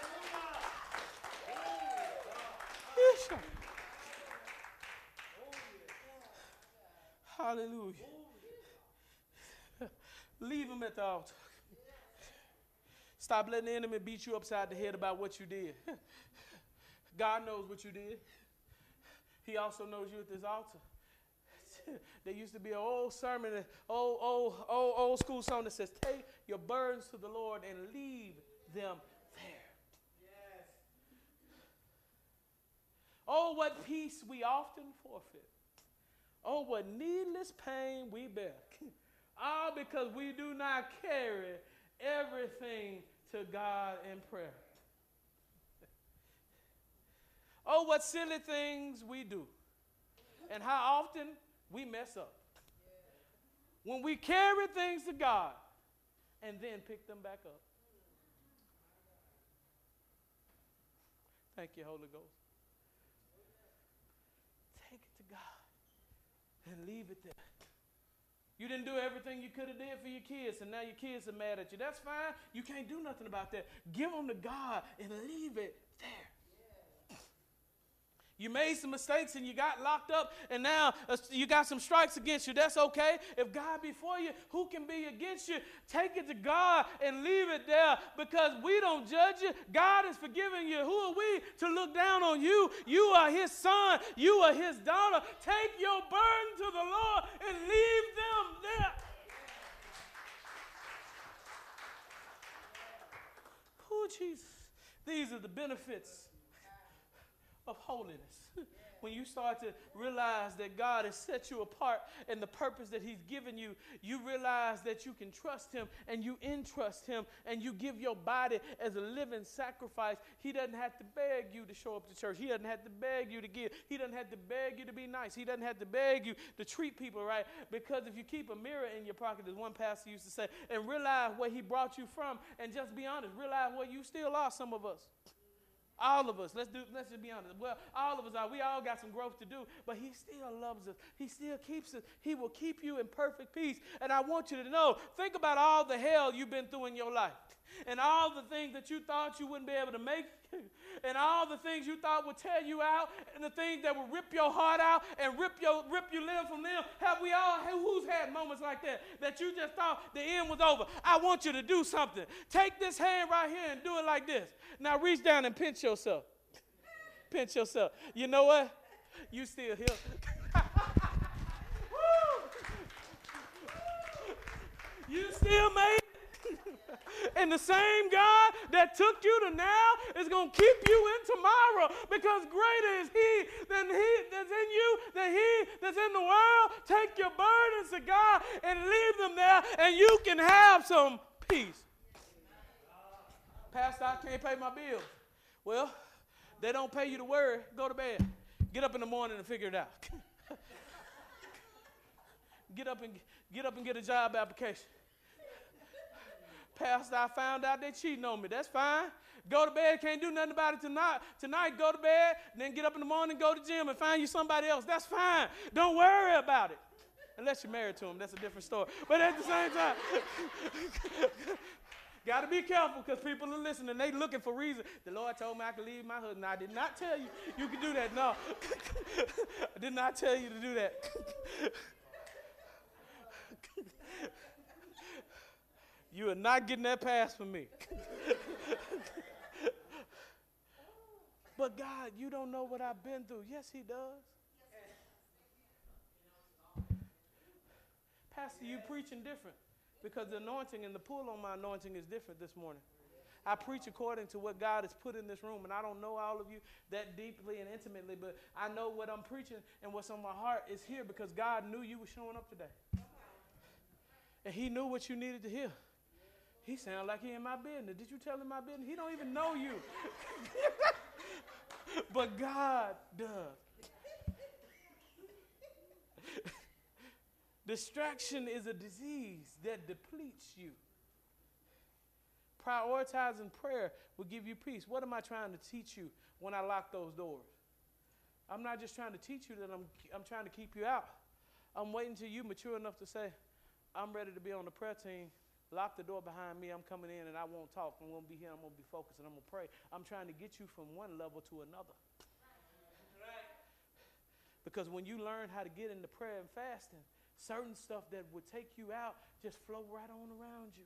Hallelujah. Leave them at the altar. Stop letting the enemy beat you upside the head about what you did. God knows what you did. He also knows you at this altar. there used to be an old sermon, an old, old, old, old school song that says, Take your burdens to the Lord and leave them there. Yes. Oh, what peace we often forfeit. Oh, what needless pain we bear. All because we do not carry everything to God in prayer. oh, what silly things we do. And how often we mess up. When we carry things to God and then pick them back up. Thank you, Holy Ghost. Take it to God and leave it there. You didn't do everything you could have did for your kids, and now your kids are mad at you. That's fine. You can't do nothing about that. Give them to God and leave it. You made some mistakes and you got locked up, and now uh, you got some strikes against you. That's okay. If God be for you, who can be against you? Take it to God and leave it there because we don't judge you. God is forgiving you. Who are we to look down on you? You are His son, you are His daughter. Take your burden to the Lord and leave them there. Oh, Jesus. These are the benefits of holiness. when you start to realize that God has set you apart and the purpose that He's given you, you realize that you can trust Him and you entrust Him and you give your body as a living sacrifice. He doesn't have to beg you to show up to church. He doesn't have to beg you to give. He doesn't have to beg you to be nice. He doesn't have to beg you to treat people right. Because if you keep a mirror in your pocket, as one pastor used to say, and realize where He brought you from, and just be honest, realize where you still are, some of us. All of us, let's do let's just be honest. Well, all of us are. We all got some growth to do, but he still loves us. He still keeps us. He will keep you in perfect peace. And I want you to know, think about all the hell you've been through in your life. And all the things that you thought you wouldn't be able to make and all the things you thought would tear you out, and the things that would rip your heart out and rip your rip you limb from limb. Have we all? Who's had moments like that that you just thought the end was over? I want you to do something. Take this hand right here and do it like this. Now reach down and pinch yourself. pinch yourself. You know what? You still here. you still made and the same God that took you to now is going to keep you in tomorrow because greater is He than He that's in you than He that's in the world. Take your burdens to God and leave them there, and you can have some peace. Pastor, I can't pay my bills. Well, they don't pay you to worry. Go to bed. Get up in the morning and figure it out. get up and get up and get a job application. Pastor, I found out they cheating on me. That's fine. Go to bed, can't do nothing about it tonight. Tonight, go to bed, then get up in the morning, go to gym, and find you somebody else. That's fine. Don't worry about it. Unless you're married to him, that's a different story. But at the same time, got to be careful because people are listening. They looking for reason. The Lord told me I could leave my husband. I did not tell you you could do that. No, I did not tell you to do that. You are not getting that pass from me. but God, you don't know what I've been through. Yes, He does. Pastor, you preaching different because the anointing and the pull on my anointing is different this morning. I preach according to what God has put in this room, and I don't know all of you that deeply and intimately, but I know what I'm preaching and what's on my heart is here because God knew you were showing up today. And He knew what you needed to hear. He sounds like he in my business. Did you tell him my business? He don't even know you. but God does. Distraction is a disease that depletes you. Prioritizing prayer will give you peace. What am I trying to teach you when I lock those doors? I'm not just trying to teach you that I'm, I'm trying to keep you out. I'm waiting till you mature enough to say, I'm ready to be on the prayer team Lock the door behind me. I'm coming in and I won't talk. I'm going to be here. I'm going to be focused and I'm going to pray. I'm trying to get you from one level to another. Because when you learn how to get into prayer and fasting, certain stuff that would take you out just flow right on around you.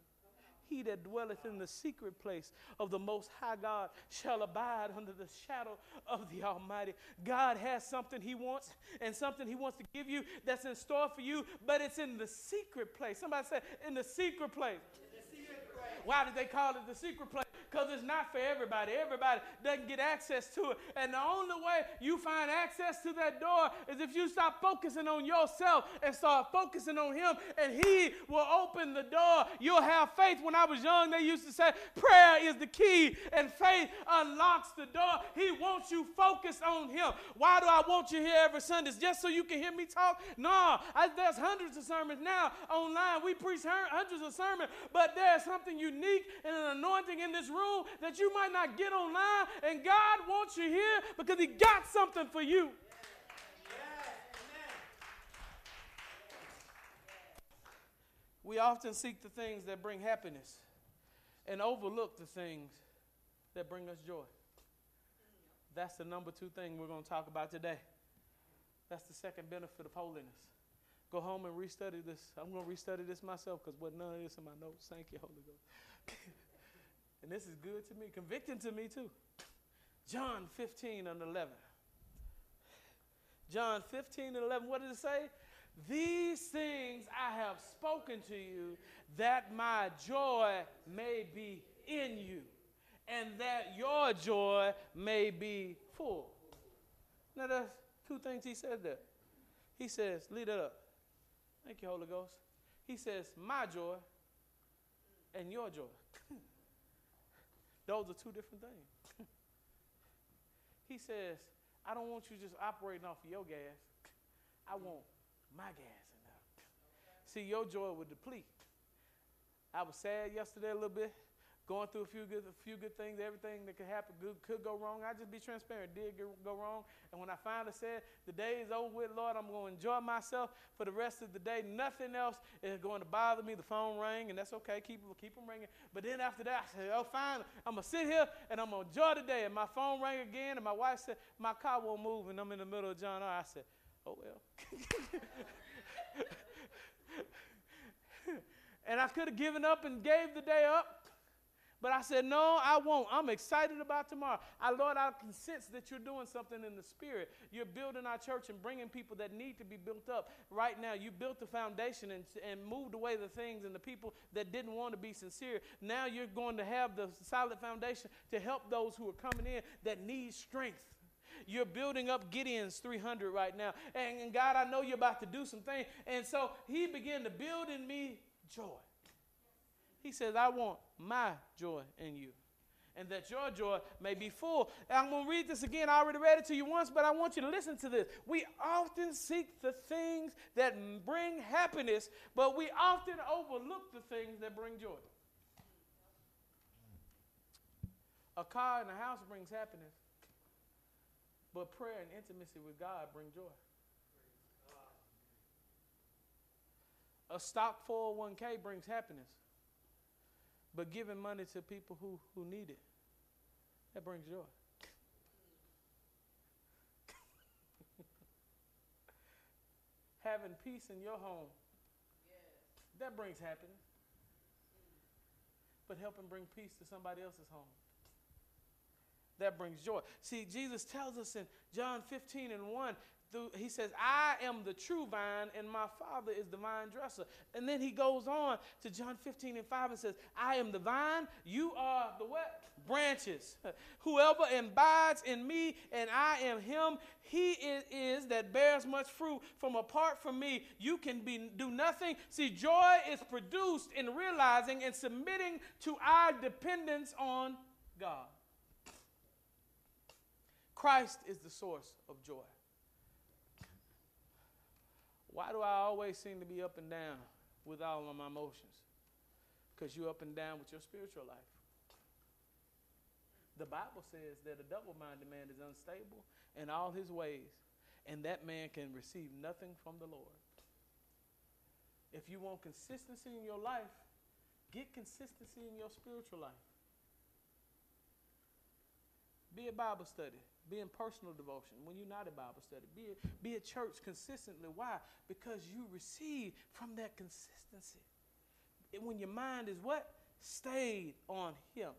He that dwelleth in the secret place of the Most High God shall abide under the shadow of the Almighty. God has something He wants and something He wants to give you that's in store for you, but it's in the secret place. Somebody said, in the secret place. Why did they call it the secret place? Because it's not for everybody. Everybody doesn't get access to it. And the only way you find access to that door is if you stop focusing on yourself and start focusing on Him, and He will open the door. You'll have faith. When I was young, they used to say, prayer is the key, and faith unlocks the door. He wants you focused on Him. Why do I want you here every Sunday? Just so you can hear me talk? No, I, there's hundreds of sermons now online. We preach hundreds of sermons, but there's something unique and an anointing in this room that you might not get online. And God wants you here because He got something for you. We often seek the things that bring happiness and overlook the things that bring us joy. That's the number two thing we're going to talk about today. That's the second benefit of holiness. Go home and restudy this. I'm going to restudy this myself because what none of this in my notes. Thank you, Holy Ghost. and this is good to me, convicting to me too. John 15 and 11. John 15 and 11, what does it say? These things I have spoken to you, that my joy may be in you, and that your joy may be full. Now, that's two things he said there. He says, lead it up. Thank you, Holy Ghost. He says, my joy and your joy. Those are two different things. he says, I don't want you just operating off of your gas. I want my gas in there. See, your joy would deplete. I was sad yesterday a little bit going through a few good, a few good things, everything that could happen, good, could go wrong. I just be transparent. Did go wrong, and when I finally said the day is over with, Lord, I'm going to enjoy myself for the rest of the day. Nothing else is going to bother me. The phone rang, and that's okay. Keep keep them ringing. But then after that, I said, Oh, fine. I'm gonna sit here and I'm gonna enjoy the day. And my phone rang again, and my wife said, My car won't move, and I'm in the middle of John R. I said, Oh well. and I could have given up and gave the day up. But I said, no, I won't. I'm excited about tomorrow. I, Lord, I can sense that you're doing something in the spirit. You're building our church and bringing people that need to be built up. Right now, you built the foundation and, and moved away the things and the people that didn't want to be sincere. Now you're going to have the solid foundation to help those who are coming in that need strength. You're building up Gideon's 300 right now. And, and God, I know you're about to do some things. And so he began to build in me joy. He says, I want my joy in you, and that your joy may be full. And I'm going to read this again. I already read it to you once, but I want you to listen to this. We often seek the things that bring happiness, but we often overlook the things that bring joy. A car and a house brings happiness, but prayer and intimacy with God bring joy. A stock 401k brings happiness, but giving money to people who, who need it, that brings joy. Having peace in your home, that brings happiness. But helping bring peace to somebody else's home, that brings joy. See, Jesus tells us in John 15 and 1 he says, I am the true vine, and my Father is the vine dresser. And then he goes on to John 15 and 5 and says, I am the vine, you are the what? Branches. Whoever abides in me and I am him, he is, is that bears much fruit. From apart from me, you can be, do nothing. See, joy is produced in realizing and submitting to our dependence on God. Christ is the source of joy. Why do I always seem to be up and down with all of my emotions? Because you're up and down with your spiritual life. The Bible says that a double minded man is unstable in all his ways, and that man can receive nothing from the Lord. If you want consistency in your life, get consistency in your spiritual life. Be a Bible study. Be in personal devotion when you're not in Bible study. Be, be at church consistently. Why? Because you receive from that consistency. And when your mind is what? stayed on Him.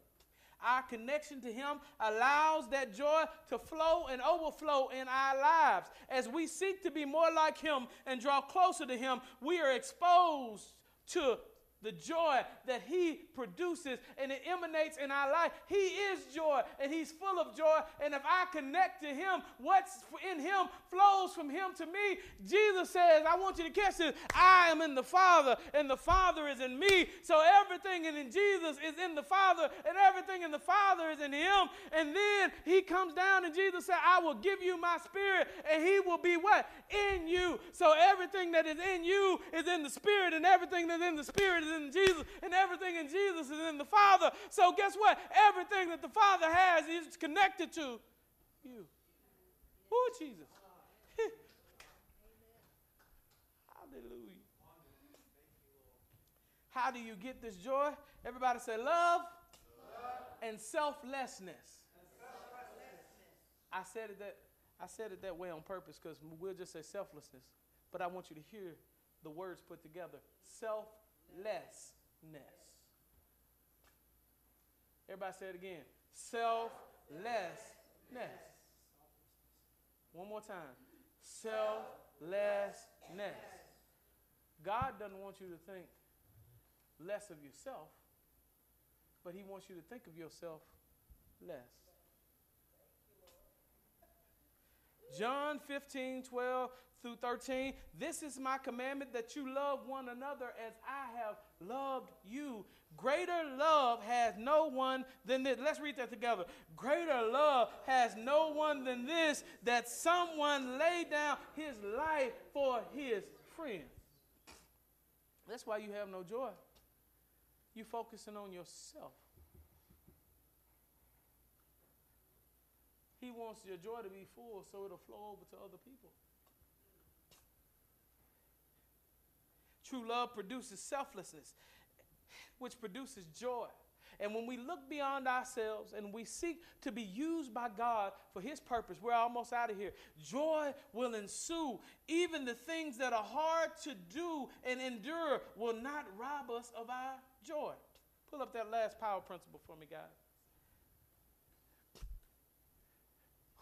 Our connection to Him allows that joy to flow and overflow in our lives. As we seek to be more like Him and draw closer to Him, we are exposed to the joy that He produces and it emanates in our life. He is joy and He's full of joy. And if I connect to Him, what's in Him flows from Him to me. Jesus says, I want you to catch this I am in the Father and the Father is in me. So everything in Jesus is in the Father and everything in the Father is in Him. And then He comes down and Jesus said, I will give you my spirit and He will be what? In you. So everything that is in you is in the Spirit and everything that's in the Spirit is in Jesus, and everything in Jesus is in the Father. So guess what? Everything that the Father has is connected to you. Oh, Jesus. Hallelujah. How do you get this joy? Everybody say love, love. and selflessness. I said it that I said it that way on purpose because we'll just say selflessness. But I want you to hear the words put together. Self selflessness. Everybody say it again. Selflessness. One more time. Selflessness. God doesn't want you to think less of yourself, but He wants you to think of yourself less. John 15, 12 through 13. This is my commandment that you love one another as I have loved you. Greater love has no one than this. Let's read that together. Greater love has no one than this that someone lay down his life for his friend. That's why you have no joy. You're focusing on yourself. He wants your joy to be full so it'll flow over to other people. True love produces selflessness, which produces joy. And when we look beyond ourselves and we seek to be used by God for His purpose, we're almost out of here. Joy will ensue. Even the things that are hard to do and endure will not rob us of our joy. Pull up that last power principle for me, guys.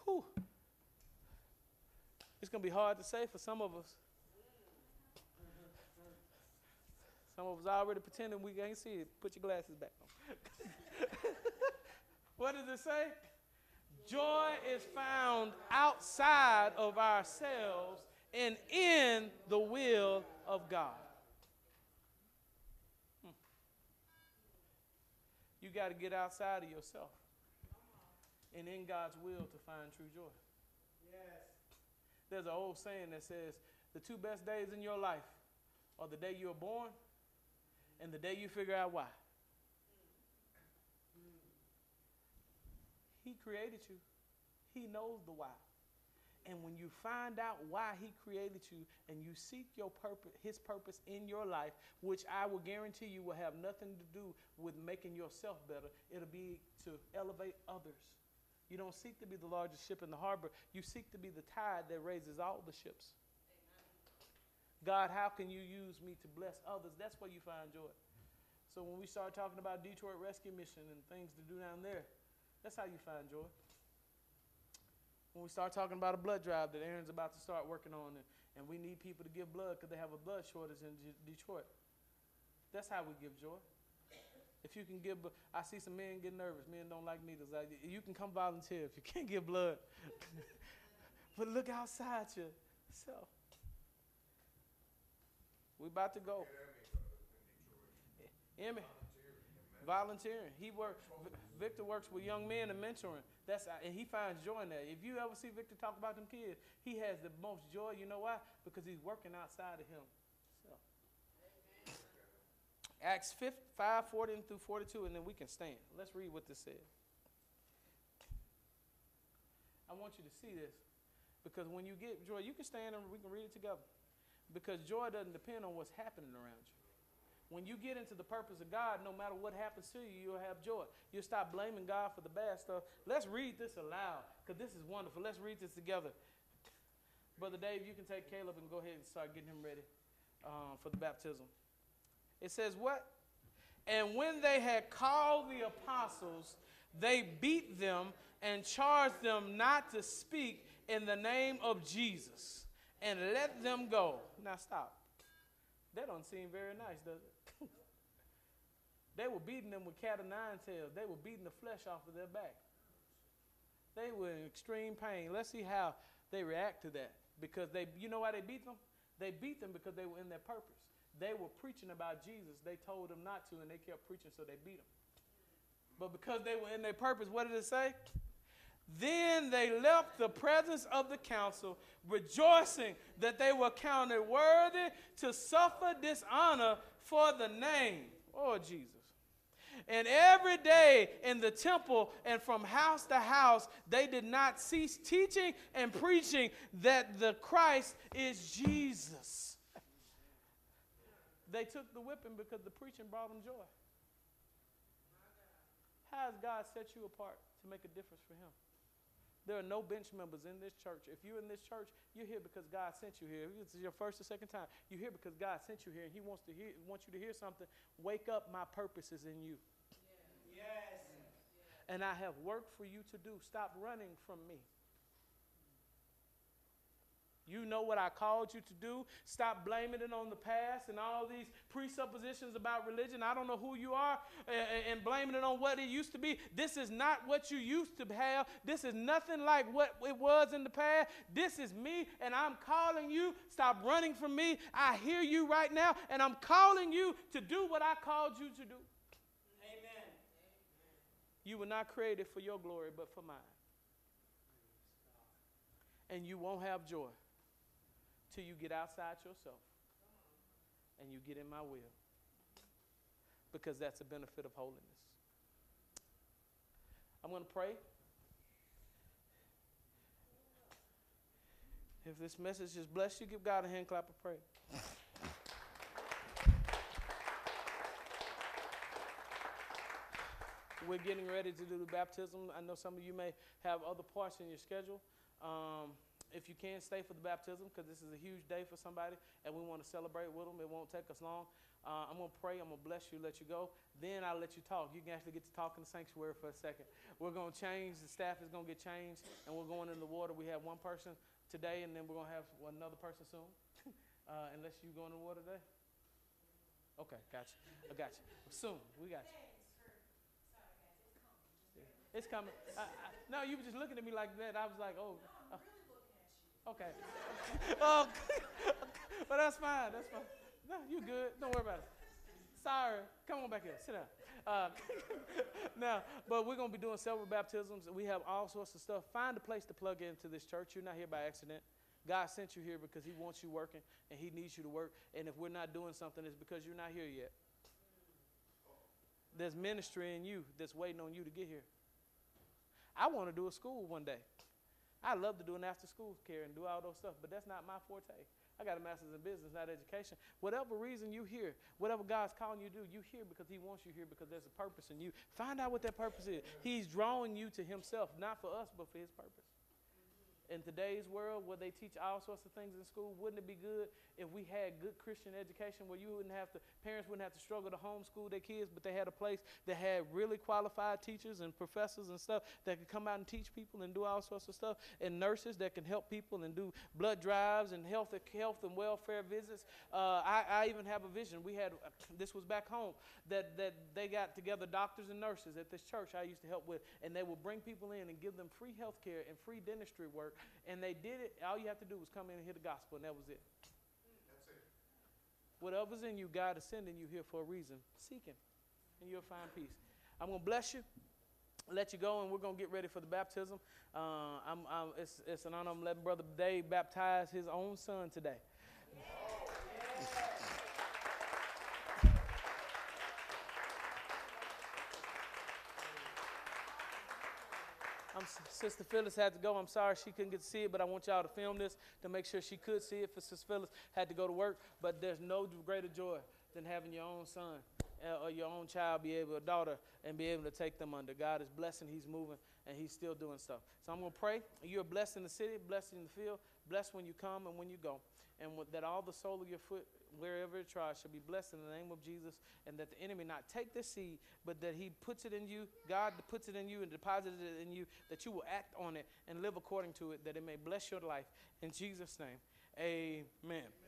Whew. It's going to be hard to say for some of us. Some of us already pretending we can't see it. Put your glasses back on. what does it say? Joy is found outside of ourselves and in the will of God. Hmm. You got to get outside of yourself and in God's will to find true joy. Yes. There's an old saying that says the two best days in your life are the day you were born and the day you figure out why. He created you. He knows the why. And when you find out why he created you and you seek your purpose, his purpose in your life, which I will guarantee you will have nothing to do with making yourself better, it'll be to elevate others. You don't seek to be the largest ship in the harbor. You seek to be the tide that raises all the ships. God, how can you use me to bless others? That's where you find joy. So when we start talking about Detroit Rescue Mission and things to do down there, that's how you find joy. When we start talking about a blood drive that Aaron's about to start working on, and, and we need people to give blood because they have a blood shortage in Detroit, that's how we give joy. If you can give, I see some men get nervous. Men don't like needles. You can come volunteer if you can't give blood. but look outside yourself. We about to go. Emmy, volunteering. He works. Victor works with young men and mentoring. That's uh, and he finds joy in that. If you ever see Victor talk about them kids, he has the most joy. You know why? Because he's working outside of him. So. Acts 5, 5 40 through 42, and then we can stand. Let's read what this says. I want you to see this because when you get joy, you can stand and we can read it together. Because joy doesn't depend on what's happening around you. When you get into the purpose of God, no matter what happens to you, you'll have joy. You'll stop blaming God for the bad stuff. Let's read this aloud because this is wonderful. Let's read this together. Brother Dave, you can take Caleb and go ahead and start getting him ready uh, for the baptism. It says, What? And when they had called the apostles, they beat them and charged them not to speak in the name of Jesus and let them go. Now stop. That don't seem very nice, does it? they were beating them with cat o' nine tails. They were beating the flesh off of their back. They were in extreme pain. Let's see how they react to that. Because they, you know why they beat them? They beat them because they were in their purpose. They were preaching about Jesus. They told them not to, and they kept preaching, so they beat them. But because they were in their purpose, what did it say? Then they left the presence of the council, rejoicing that they were counted worthy to suffer dishonor for the name. Oh, Jesus. And every day in the temple and from house to house, they did not cease teaching and preaching that the Christ is Jesus. They took the whipping because the preaching brought them joy. How has God set you apart to make a difference for Him? There are no bench members in this church. If you're in this church, you're here because God sent you here. If this is your first or second time, you're here because God sent you here and He wants to hear wants you to hear something. Wake up, my purpose is in you. Yes. And I have work for you to do. Stop running from me. You know what I called you to do. Stop blaming it on the past and all these presuppositions about religion. I don't know who you are and, blaming it on what it used to be. This is not what you used to have. This is nothing like what it was in the past. This is me, and I'm calling you. Stop running from me. I hear you right now, and I'm calling you to do what I called you to do. Amen. You were not created for your glory, but for mine. And you won't have joy till you get outside yourself and you get in my will. Because that's a benefit of holiness. I'm going to pray. If this message has blessed you, give God a hand clap of praise. We're getting ready to do the baptism. I know some of you may have other parts in your schedule. Um, if you can, stay for the baptism because this is a huge day for somebody and we want to celebrate with them. It won't take us long. Uh, I'm going to pray. I'm going to bless you, let you go. Then I'll let you talk. You can actually get to talk in the sanctuary for a second. We're going to change. The staff is going to get changed and we're going in the water. We have one person today and then we're going to have another person soon. uh, unless you go in the water today. Okay, gotcha. I got you. Soon. We got you. It's coming. I, I, no, you were just looking at me like that. I was like, oh. Okay. oh, but that's fine. That's fine. No, you good. Don't worry about it. Sorry. Come on back here. Sit down. Uh, now, but we're going to be doing several baptisms. We have all sorts of stuff. Find a place to plug into this church. You're not here by accident. God sent you here because He wants you working and He needs you to work. And if we're not doing something, it's because you're not here yet. There's ministry in you that's waiting on you to get here. I want to do a school one day. I love to do an after school care and do all those stuff, but that's not my forte. I got a master's in business, not education. Whatever reason you here, whatever God's calling you to do, you here because He wants you here because there's a purpose in you. Find out what that purpose is. He's drawing you to Himself, not for us, but for His purpose in today's world where they teach all sorts of things in school, wouldn't it be good if we had good Christian education where you wouldn't have to, parents wouldn't have to struggle to homeschool their kids, but they had a place that had really qualified teachers and professors and stuff that could come out and teach people and do all sorts of stuff, and nurses that can help people and do blood drives and health, health and welfare visits. Uh, I, I even have a vision. We had, this was back home, that, that they got together doctors and nurses at this church I used to help with, and they would bring people in and give them free health care and free dentistry work and they did it. All you have to do was come in and hear the gospel, and that was it. That's it. Whatever's in you, God is sending you here for a reason. Seek Him, and you'll find peace. I'm going to bless you, let you go, and we're going to get ready for the baptism. Uh, I'm, I'm, it's, it's an honor. I'm letting Brother Dave baptize his own son today. I'm, Sister Phyllis had to go. I'm sorry she couldn't get to see it, but I want y'all to film this to make sure she could see it. For Sister Phyllis had to go to work, but there's no greater joy than having your own son uh, or your own child be able, a daughter, and be able to take them under. God is blessing, He's moving, and He's still doing stuff. So I'm going to pray. You're blessed in the city, blessed in the field, blessed when you come and when you go. And that all the sole of your foot, wherever it tries, shall be blessed in the name of Jesus, and that the enemy not take the seed, but that He puts it in you, God puts it in you and deposits it in you, that you will act on it and live according to it, that it may bless your life. In Jesus' name, amen.